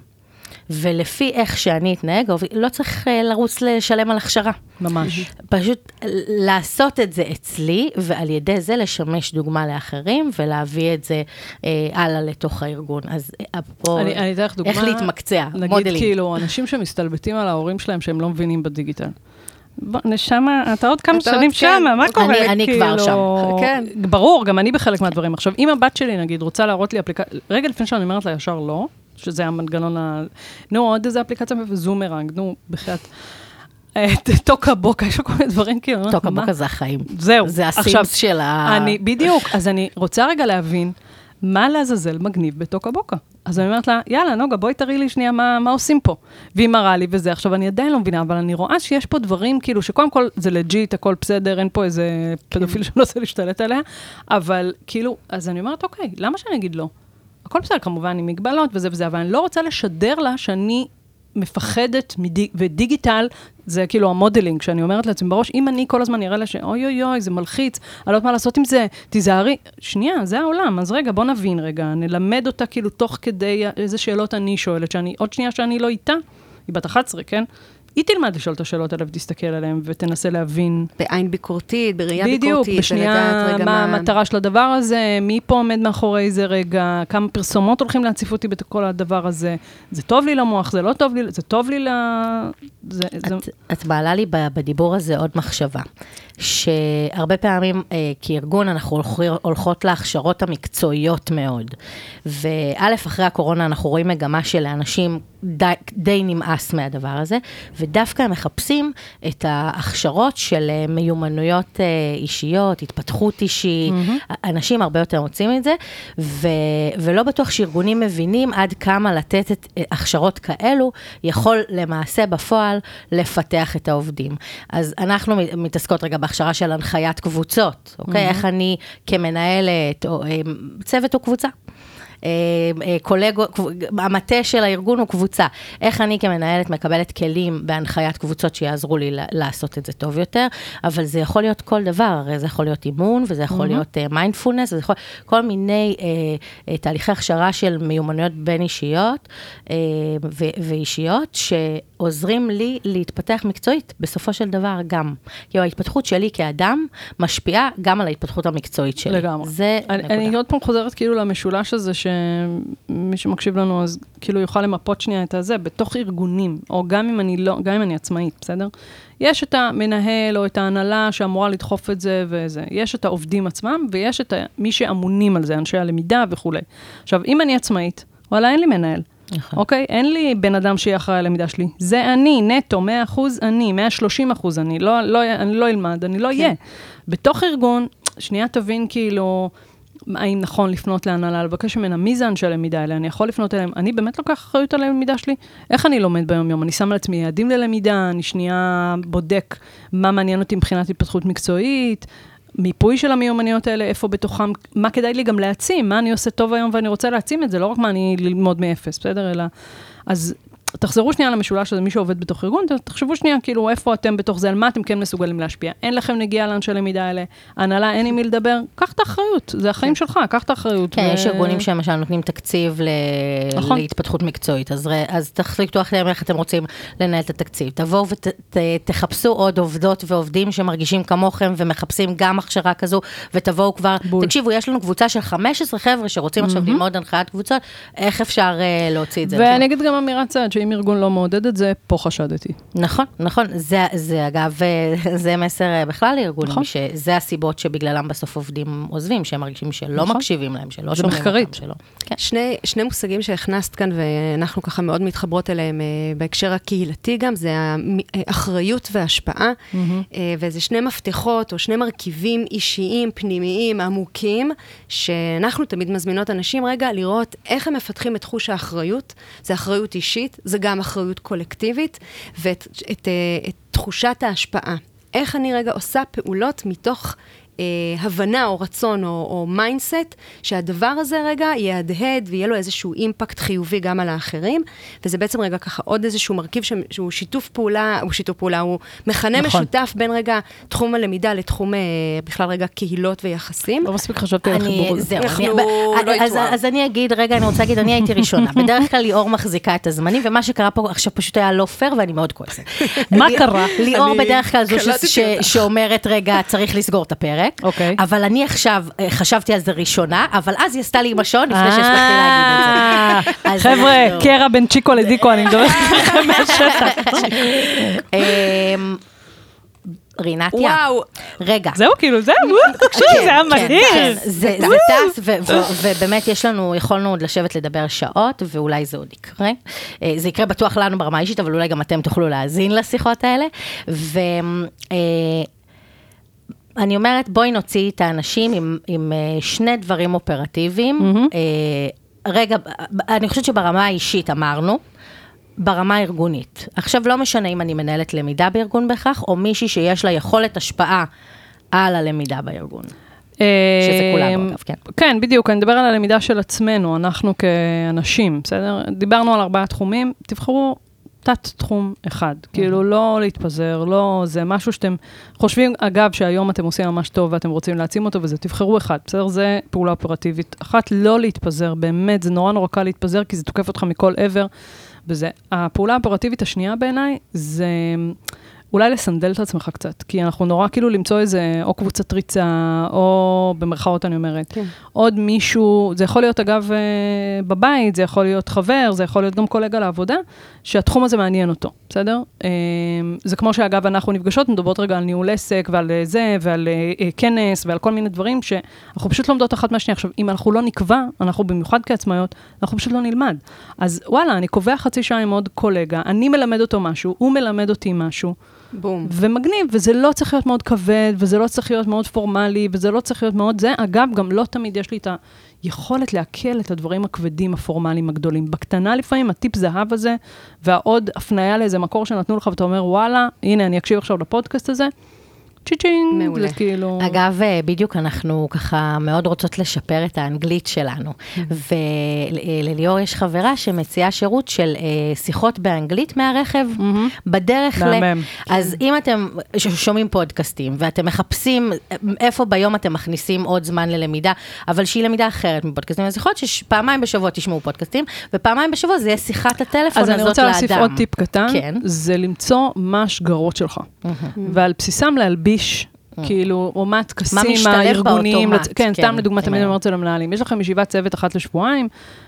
ולפי איך שאני אתנהג, לא צריך אה, לרוץ לשלם על הכשרה. ממש. פשוט לעשות את זה אצלי, ועל ידי זה לשמש דוגמה לאחרים, ולהביא את זה אה, הלאה לתוך הארגון. אז אה, אני אני אתן לך דוגמה. איך להתמקצע, נגיד modeling. כאילו, אנשים שמסתלבטים על ההורים שלהם שהם לא מבינים בדיגיטל. בוא, נשמה, אתה עוד כמה אתה עוד שנים כן. שמה, מה קורה? אני- אני כבר שם. כן. ברור, גם אני בחלק מהדברים. עכשיו, אם הבת שלי, נגיד, רוצה להראות לי אפליקציה, רגע לפני שאני אומרת לה ישר לא, שזה המנגנון ה... נו, עוד איזה אפליקציה, זומרנג, נו, בחייאת. אה, טוקה בוקה, יש כל מיני דברים כאילו. טוקה? בוקה זה החיים. זהו. זה הסימס של ה... אני, בדיוק, אז אני רוצה רגע להבין, מה לעזאזל מגניב בטוקה בוקה? אז אני אומרת לה, יאללה, נוגה, בואי תראי לי שנייה מה, מה עושים פה. והיא מראה לי וזה. עכשיו, אני עדיין לא מבינה, אבל אני רואה שיש פה דברים, כאילו, שקודם כל זה legit, הכל בסדר, אין פה איזה פדופיל שאני לא רוצה להשתלט עליה, אבל כאילו, אז אני אומרת, אוקיי, למה שאני אגיד לא? הכל בסדר, כמובן, עם מגבלות וזה וזה, אבל אני לא רוצה לשדר לה שאני מפחדת, מדי, ו digital זה כאילו ה modeling, שאני אומרת לעצמי בראש, אם אני כל הזמן אראה לה שאוי אוי אוי, זה מלחיץ, אני לא יודעת מה לעשות עם זה, תיזהרי. שנייה, זה העולם, אז רגע, בוא נבין רגע, נלמד אותה כאילו תוך כדי איזה שאלות אני שואלת, שאני, עוד שנייה שאני לא איתה, היא בת 11, כן? היא תלמד לשאול את השאלות האלה ותסתכל עליהן ותנסה להבין. בעין ביקורתית, בראייה בדיוק, ביקורתית. בשנייה, ולדעת רגע מה המטרה של הדבר הזה, מי פה עומד מאחורי זה רגע, כמה פרסומות הולכים להציף אותי בכל הדבר הזה, זה טוב לי למוח, זה לא טוב לי, זה טוב לי ל... זה, זה... את, את מעלה לי בדיבור הזה עוד מחשבה, שהרבה פעמים אה, כארגון אנחנו הולכות להכשרות המקצועיות מאוד. וא', אחרי הקורונה אנחנו רואים מגמה שלאנשים די, די נמאס מהדבר הזה, ודווקא הם מחפשים את ההכשרות של אה, מיומנויות אה, אישיות, התפתחות אישית, mm-hmm. אנשים הרבה יותר מוצאים את זה, ו, ולא בטוח שארגונים מבינים עד כמה לתת את אה, הכשרות כאלו יכול למעשה בפועל לפתח את העובדים. אז אנחנו מת- מתעסקות רגע הכשרה של הנחיית קבוצות, אוקיי? איך אני כמנהלת, או אה, צוות או קבוצה. אה, אה, קולגו, המטה של הארגון הוא קבוצה. איך אני כמנהלת מקבלת כלים בהנחיית קבוצות שיעזרו לי לעשות את זה טוב יותר, אבל זה יכול להיות כל דבר, הרי זה יכול להיות אימון, וזה יכול mm-hmm. להיות מיינדפולנס, uh, וזה יכול כל מיני uh, תהליכי הכשרה של מיומנויות בין אישיות uh, ו- ואישיות, שעוזרים לי להתפתח מקצועית, בסופו של דבר גם. כי ההתפתחות שלי כאדם משפיעה גם על ההתפתחות המקצועית שלי. לגמרי. זה אני, נקודה. אני עוד פעם חוזרת כאילו למשולש הזה. שמי שמקשיב לנו אז כאילו יוכל למפות שנייה את הזה, בתוך ארגונים, או גם אם אני לא, גם אם אני עצמאית, בסדר? יש את המנהל או את ההנהלה שאמורה לדחוף את זה וזה. יש את העובדים עצמם, ויש את מי שאמונים על זה, אנשי הלמידה וכולי. עכשיו, אם אני עצמאית, וואלה, אין לי מנהל. נכון. אוקיי? אין לי בן אדם שיהיה אחראי על הלמידה שלי. זה אני, נטו, 100 אחוז אני, 130 אחוז אני. לא, לא, אני לא אלמד, אני לא אהיה. כן. בתוך ארגון, שנייה תבין כאילו... האם נכון לפנות להנהלה, לבקש ממנה מי זה אנשי הלמידה האלה, אני יכול לפנות אליהם, אני באמת לוקח אחריות על הלמידה שלי? איך אני לומד ביום-יום? אני שם על עצמי יעדים ללמידה, אני שנייה בודק מה מעניין אותי מבחינת התפתחות מקצועית, מיפוי של המיומנויות האלה, איפה בתוכם, מה כדאי לי גם להעצים, מה אני עושה טוב היום ואני רוצה להעצים את זה, לא רק מה אני ללמוד מאפס, בסדר? אלא... אז תחזרו שנייה למשולש הזה, מי שעובד בתוך ארגון, תחשבו שנייה, כאילו, איפה אתם בתוך זה, על מה אתם כן מסוגלים להשפיע. אין לכם נגיעה לאנשי למידה האלה, הנהלה, אין עם מי לדבר, קח את האחריות, זה החיים. שלך, קח את האחריות. כן, ו... יש ארגונים שלמשל נותנים תקציב ל... נכון. להתפתחות מקצועית, אז, אז תחליטו איך אתם רוצים לנהל את התקציב. תבואו ותחפשו ות, עוד עובדות ועובדים שמרגישים כמוכם ומחפשים גם הכשרה כזו, ותבואו כבר, בול. תקשיבו, יש לנו קבוצה של 15 חבר'ה שרוצים עכשיו ללמוד הנחיית קבוצות, איך אפשר uh, להוציא את זה? ואני אגיד גם אמירת צד, שאם ארגון לא מעודד את זה, פה חשדתי. נכון, נכון. זה, זה אגב, אה, זה מסר אה, בכלל לארגונים, נכון. שזה הסיבות שבגללם בסוף עובדים עוזבים, שהם מרגישים שלא נכון. מקשיבים להם, שלא שומעים אותם, שלא. כן. שני, שני מושגים שהכנסת כאן, ואנחנו ככה מאוד מתחברות אליהם אה, בהקשר הקהילתי גם, זה האחריות וההשפעה, mm-hmm. וזה שני מפתחות או שני מרכיבים אישיים, פנימיים, עמוקים, שאנחנו תמיד מזמינות אנשים רגע לראות איך הם מפתחים את חוש האחריות. זה אחריות אישית, זה גם אחריות קולקטיבית, ואת את, את תחושת ההשפעה. איך אני רגע עושה פעולות מתוך אה, הבנה או רצון או, או mindset, שהדבר הזה רגע יהדהד ויהיה לו איזשהו impact חיובי גם על האחרים, וזה בעצם רגע ככה עוד איזשהו מרכיב ש, שהוא שיתוף פעולה, הוא שיתוף פעולה, הוא מכנה נכון. משותף בין רגע תחום הלמידה לתחום אה, בכלל רגע קהילות ויחסים. לא מספיק חשבתי על החיבור הזה. זהו, אני, לא אז, אז אני אגיד, רגע, אני רוצה להגיד, אני הייתי ראשונה. בדרך כלל ליאור מחזיקה את הזמנים, ומה שקרה פה עכשיו פשוט היה לא פייר, ואני מאוד כועסת. מה קרה? ליאור בדרך כלל זו שאומרת, רגע, צריך לסגור את הפרק. אוקיי. אבל אני עכשיו אה, חשבתי על זה ראשונה, אבל אז היא עשתה לי עם השעון לפני שהספקתי להגיד את זה. חבר'ה, קרע בין צ'יקו לדיקו, אני מדברת *laughs* לכם מהשטח. אמ, רינתיה. וואו. רגע. זהו, כאילו, זהו, תקשיבי, כן, זה היה כן, מדהים. כן, זה טס, ובאמת יש לנו, יכולנו עוד לשבת לדבר שעות, ואולי זה עוד יקרה. אה, זה יקרה בטוח לנו ברמה האישית, אבל אולי גם אתם תוכלו להאזין לשיחות האלה. אני אומרת, בואי נוציא את האנשים עם, עם אה, שני דברים אופרטיביים. Mm-hmm. רגע, אני חושבת שברמה האישית אמרנו, ברמה הארגונית. עכשיו, לא משנה אם אני מנהלת למידה בארגון בהכרח, או מישהי שיש לה יכולת השפעה על הלמידה בארגון. אה, שזה כולנו, אגב, כן. כן, בדיוק, אני מדבר על הלמידה של עצמנו, אנחנו כאנשים, בסדר? דיברנו על ארבעה תחומים, תבחרו תת-תחום אחד. כאילו, לא להתפזר, לא... זה משהו שאתם חושבים, אגב, שהיום אתם עושים ממש טוב ואתם רוצים להעצים אותו, וזה, תבחרו אחד, בסדר? זה פעולה אופרטיבית. אחת, לא להתפזר, באמת, זה נורא נורא קל להתפזר, כי זה תוקף אותך מכל עבר. וזה, הפעולה האופרטיבית השנייה בעיניי, זה... אולי לסנדל את עצמך קצת, כי אנחנו נורא כאילו למצוא איזה, או קבוצת ריצה, או במרכאות אני אומרת, כן. עוד מישהו, זה יכול להיות אגב אה, בבית, זה יכול להיות חבר, זה יכול להיות גם קולגה לעבודה, שהתחום הזה מעניין אותו, בסדר? אה, זה כמו שאגב אנחנו נפגשות, מדברות רגע על ניהול עסק ועל אה, זה, ועל כנס ועל כל מיני דברים שאנחנו פשוט לומדות אחת מהשנייה. עכשיו, אם אנחנו לא נקבע, אנחנו במיוחד כעצמאיות, אנחנו פשוט לא נלמד. אז וואלה, אני קובע חצי שעה עם עוד קולגה, אני מלמד אותו משהו, הוא מלמד אותי משהו. בום. ומגניב, וזה לא צריך להיות מאוד כבד, וזה לא צריך להיות מאוד פורמלי, וזה לא צריך להיות מאוד זה. אגב, גם לא תמיד יש לי את היכולת לעכל את הדברים הכבדים, הפורמליים הגדולים. בקטנה לפעמים, הטיפ זהב הזה, והעוד הפניה לאיזה מקור שנתנו לך, ואתה אומר, וואלה, הנה, אני אקשיב עכשיו לפודקאסט הזה. צ'יצ'ינג, מעולה. זה כאילו... אגב, אה, בדיוק אנחנו ככה מאוד רוצות לשפר את האנגלית שלנו. ולליאור יש חברה שמציעה שירות של אה, שיחות באנגלית מהרכב, בדרך ל... מהמם. אז אם אתם שומעים פודקאסטים ואתם מחפשים אה, איפה ביום אתם מכניסים עוד זמן ללמידה, אבל שהיא למידה אחרת מפודקאסטים, אז יכול להיות שפעמיים בשבוע תשמעו פודקאסטים, ופעמיים בשבוע זה יהיה שיחת הטלפון אז הזאת לאדם. אני רוצה להוסיף עוד טיפ קטן, כן. זה למצוא מה השגרות שלך, ועל בסיסם להלביש. כאילו, או מה הטקסים משתלב הארגוניים, באוטומט, לצ- כן, כן, סתם לדוגמה, זה תמיד אני מעניין. אומרת את זה למנהלים, יש לכם ישיבת צוות אחת לשבועיים,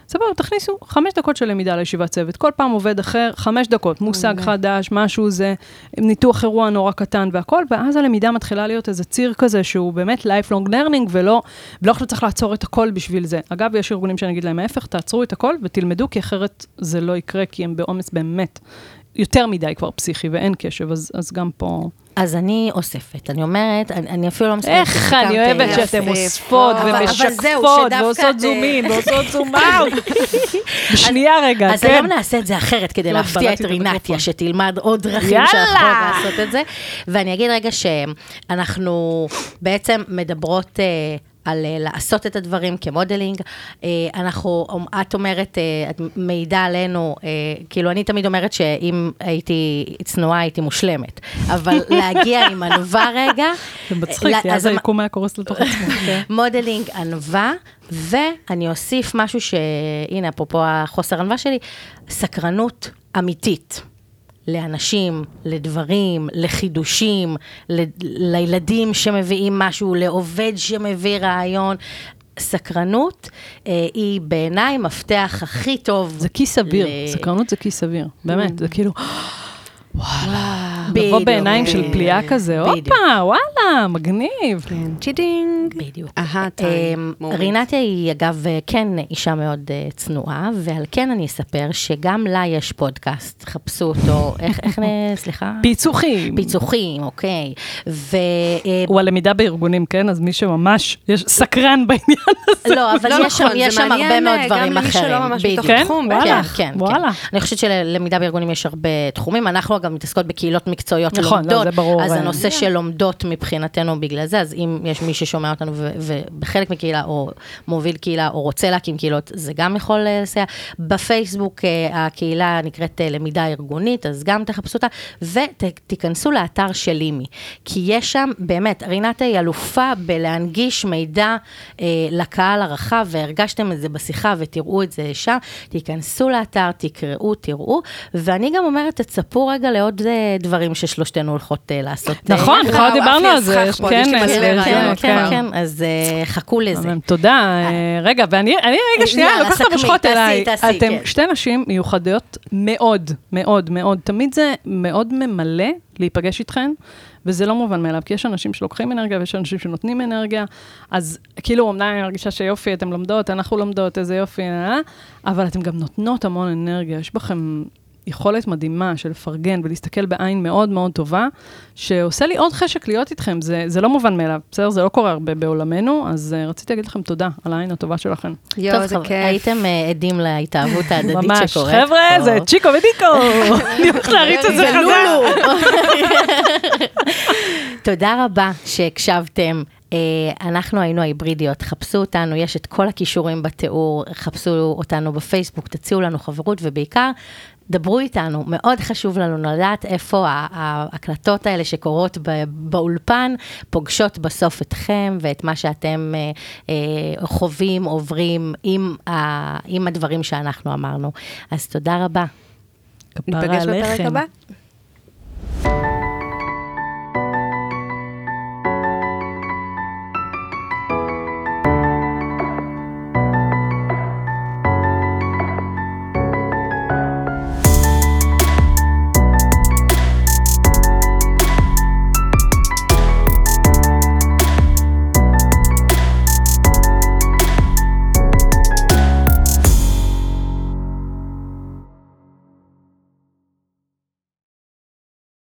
סבבה, תכניסו חמש דקות של למידה לישיבת צוות, כל פעם עובד אחר, חמש דקות, מושג חדש, משהו, זה ניתוח אירוע נורא קטן והכל, ואז הלמידה מתחילה להיות איזה ציר כזה שהוא באמת lifelong learning, ולא, ולא עכשיו צריך לעצור את הכל בשביל זה. אגב, יש ארגונים שאני אגיד להם ההפך, תעצרו את הכל ותלמדו, כי אחרת זה לא יקרה, כי הם בעומס באמת. יותר מדי כבר פסיכי ואין קשב, אז, אז גם פה... אז אני אוספת, אני אומרת, אני, אני אפילו לא מסתכלת. איך. אני אוהבת. שאתם אוספות ומשקפות ועושות זום אין ועושות *laughs* זום אאוט. בשנייה רגע, אז כן. היום נעשה את זה אחרת, כדי לא, להפתיע את רינתיה. שתלמד עוד דרכים יאללה. שאנחנו לעשות את זה. ואני אגיד רגע שאנחנו בעצם מדברות... על אה, לעשות את הדברים כ modeling. אה, אנחנו, את אומרת, אה, את מעידה עלינו, כאילו, אני תמיד אומרת שאם הייתי צנועה, הייתי מושלמת. אבל *laughs* להגיע עם ענווה רגע. זה מצחיק, כי אז אז היקום היה קורס לתוך *laughs* עצמו. כן. modeling ענווה, ואני אוסיף משהו שהנה, אפרופו החוסר ענווה שלי, סקרנות אמיתית. לאנשים, לדברים, לחידושים, ל- לילדים שמביאים משהו, לעובד שמביא רעיון. סקרנות אה, היא בעיניי מפתח הכי טוב. זה כי סביר, ל- סקרנות זה כי סביר, באמת, זה כאילו, וואלה, לבוא בעיניים של פליאה כזה. הופה, וואלה, מגניב. כן, cheating. בדיוק. אהה, time. אמ. רינתיה היא אגב כן אישה מאוד אה, צנועה, ועל כן אני אספר שגם לה יש פודקאסט, חפשו אותו, *laughs* איך, סליחה? פיצוחים. פיצוחים, אוקיי. ו... אה, הוא הלמידה בארגונים, כן? אז מי שממש יש סקרן בעניין הזה. לא, אבל יש שם, נכון, יש זה שם הרבה מאוד אה, דברים גם למי אחרים. שלא ממש. בתוך כן? התחום, וואלה. כן, כן, וואלה. כן. אני חושבת שללמידה בארגונים יש הרבה תחומים. אנחנו אגב מתעסקות בקהילות מקצועיות נכון, לא, לומדות, זה ברור, אז אה. הנושא של לומדות מבחינתנו בגלל זה, אז אם יש מי ששומע אותנו ובחלק מקהילה, או מוביל קהילה, או רוצה להקים קהילות, זה גם יכול אה, לסייע. בפייסבוק אה, הקהילה נקראת למידה ארגונית, אז גם תחפשו אותה, ותיכנסו לאתר של לימי, כי יש שם, באמת, רינת היא אלופה בלהנגיש מידע אה, לקהל הרחב, והרגשתם את זה בשיחה ותראו את זה שם, תיכנסו לאתר, תקראו, תראו, ואני גם אומרת, תצפו רגע לעוד אה, דברים ששלושתנו הולכות אה, לעשות. אה, נכון. בכלל דיברנו על זה, יש כנס, כן, כן, כבר. כן, אז אה, חכו לזה. תודה. אה, רגע, ואני אני רגע שנייה לוקחת את המושכות אליי. אתם כן. שתי נשים מיוחדות מאוד, מאוד, מאוד. תמיד זה מאוד ממלא להיפגש איתכן. וזה לא מובן מאליו, כי יש אנשים שלוקחים אנרגיה ויש אנשים שנותנים אנרגיה, אז כאילו, אמנם אני מרגישה שיופי, אתן לומדות, אנחנו לומדות, איזה יופי, אה, אבל אתן גם נותנות המון אנרגיה, יש בכם יכולת מדהימה של לפרגן ולהסתכל בעין מאוד מאוד טובה, שעושה לי עוד חשק להיות איתכם, זה, זה לא מובן מאליו, בסדר? זה לא קורה הרבה בעולמנו, אז uh, רציתי להגיד לכם תודה על העין הטובה שלכם. יואו, זה כיף. הייתם אה, עדים להתאהבות ההדדית ממש, שקורית. חבר'ה, פה. זה צ'יקו ודיקו, אני הולכת להריץ את זה חזק. *laughs* תודה רבה שהקשבתם. אה, אנחנו היינו ההיברידיות, חפשו אותנו, יש את כל הכישורים בתיאור, חפשו אותנו בפייסבוק, תציעו לנו חברות, ובעיקר, דברו איתנו, מאוד חשוב לנו לדעת איפה ההקלטות האלה שקורות ב- באולפן, פוגשות בסוף אתכם ואת מה שאתם אה, אה, חווים, עוברים עם, ה, עם הדברים שאנחנו אמרנו. אז תודה רבה. כפרה ניפגש בפרק עליכם. הבא.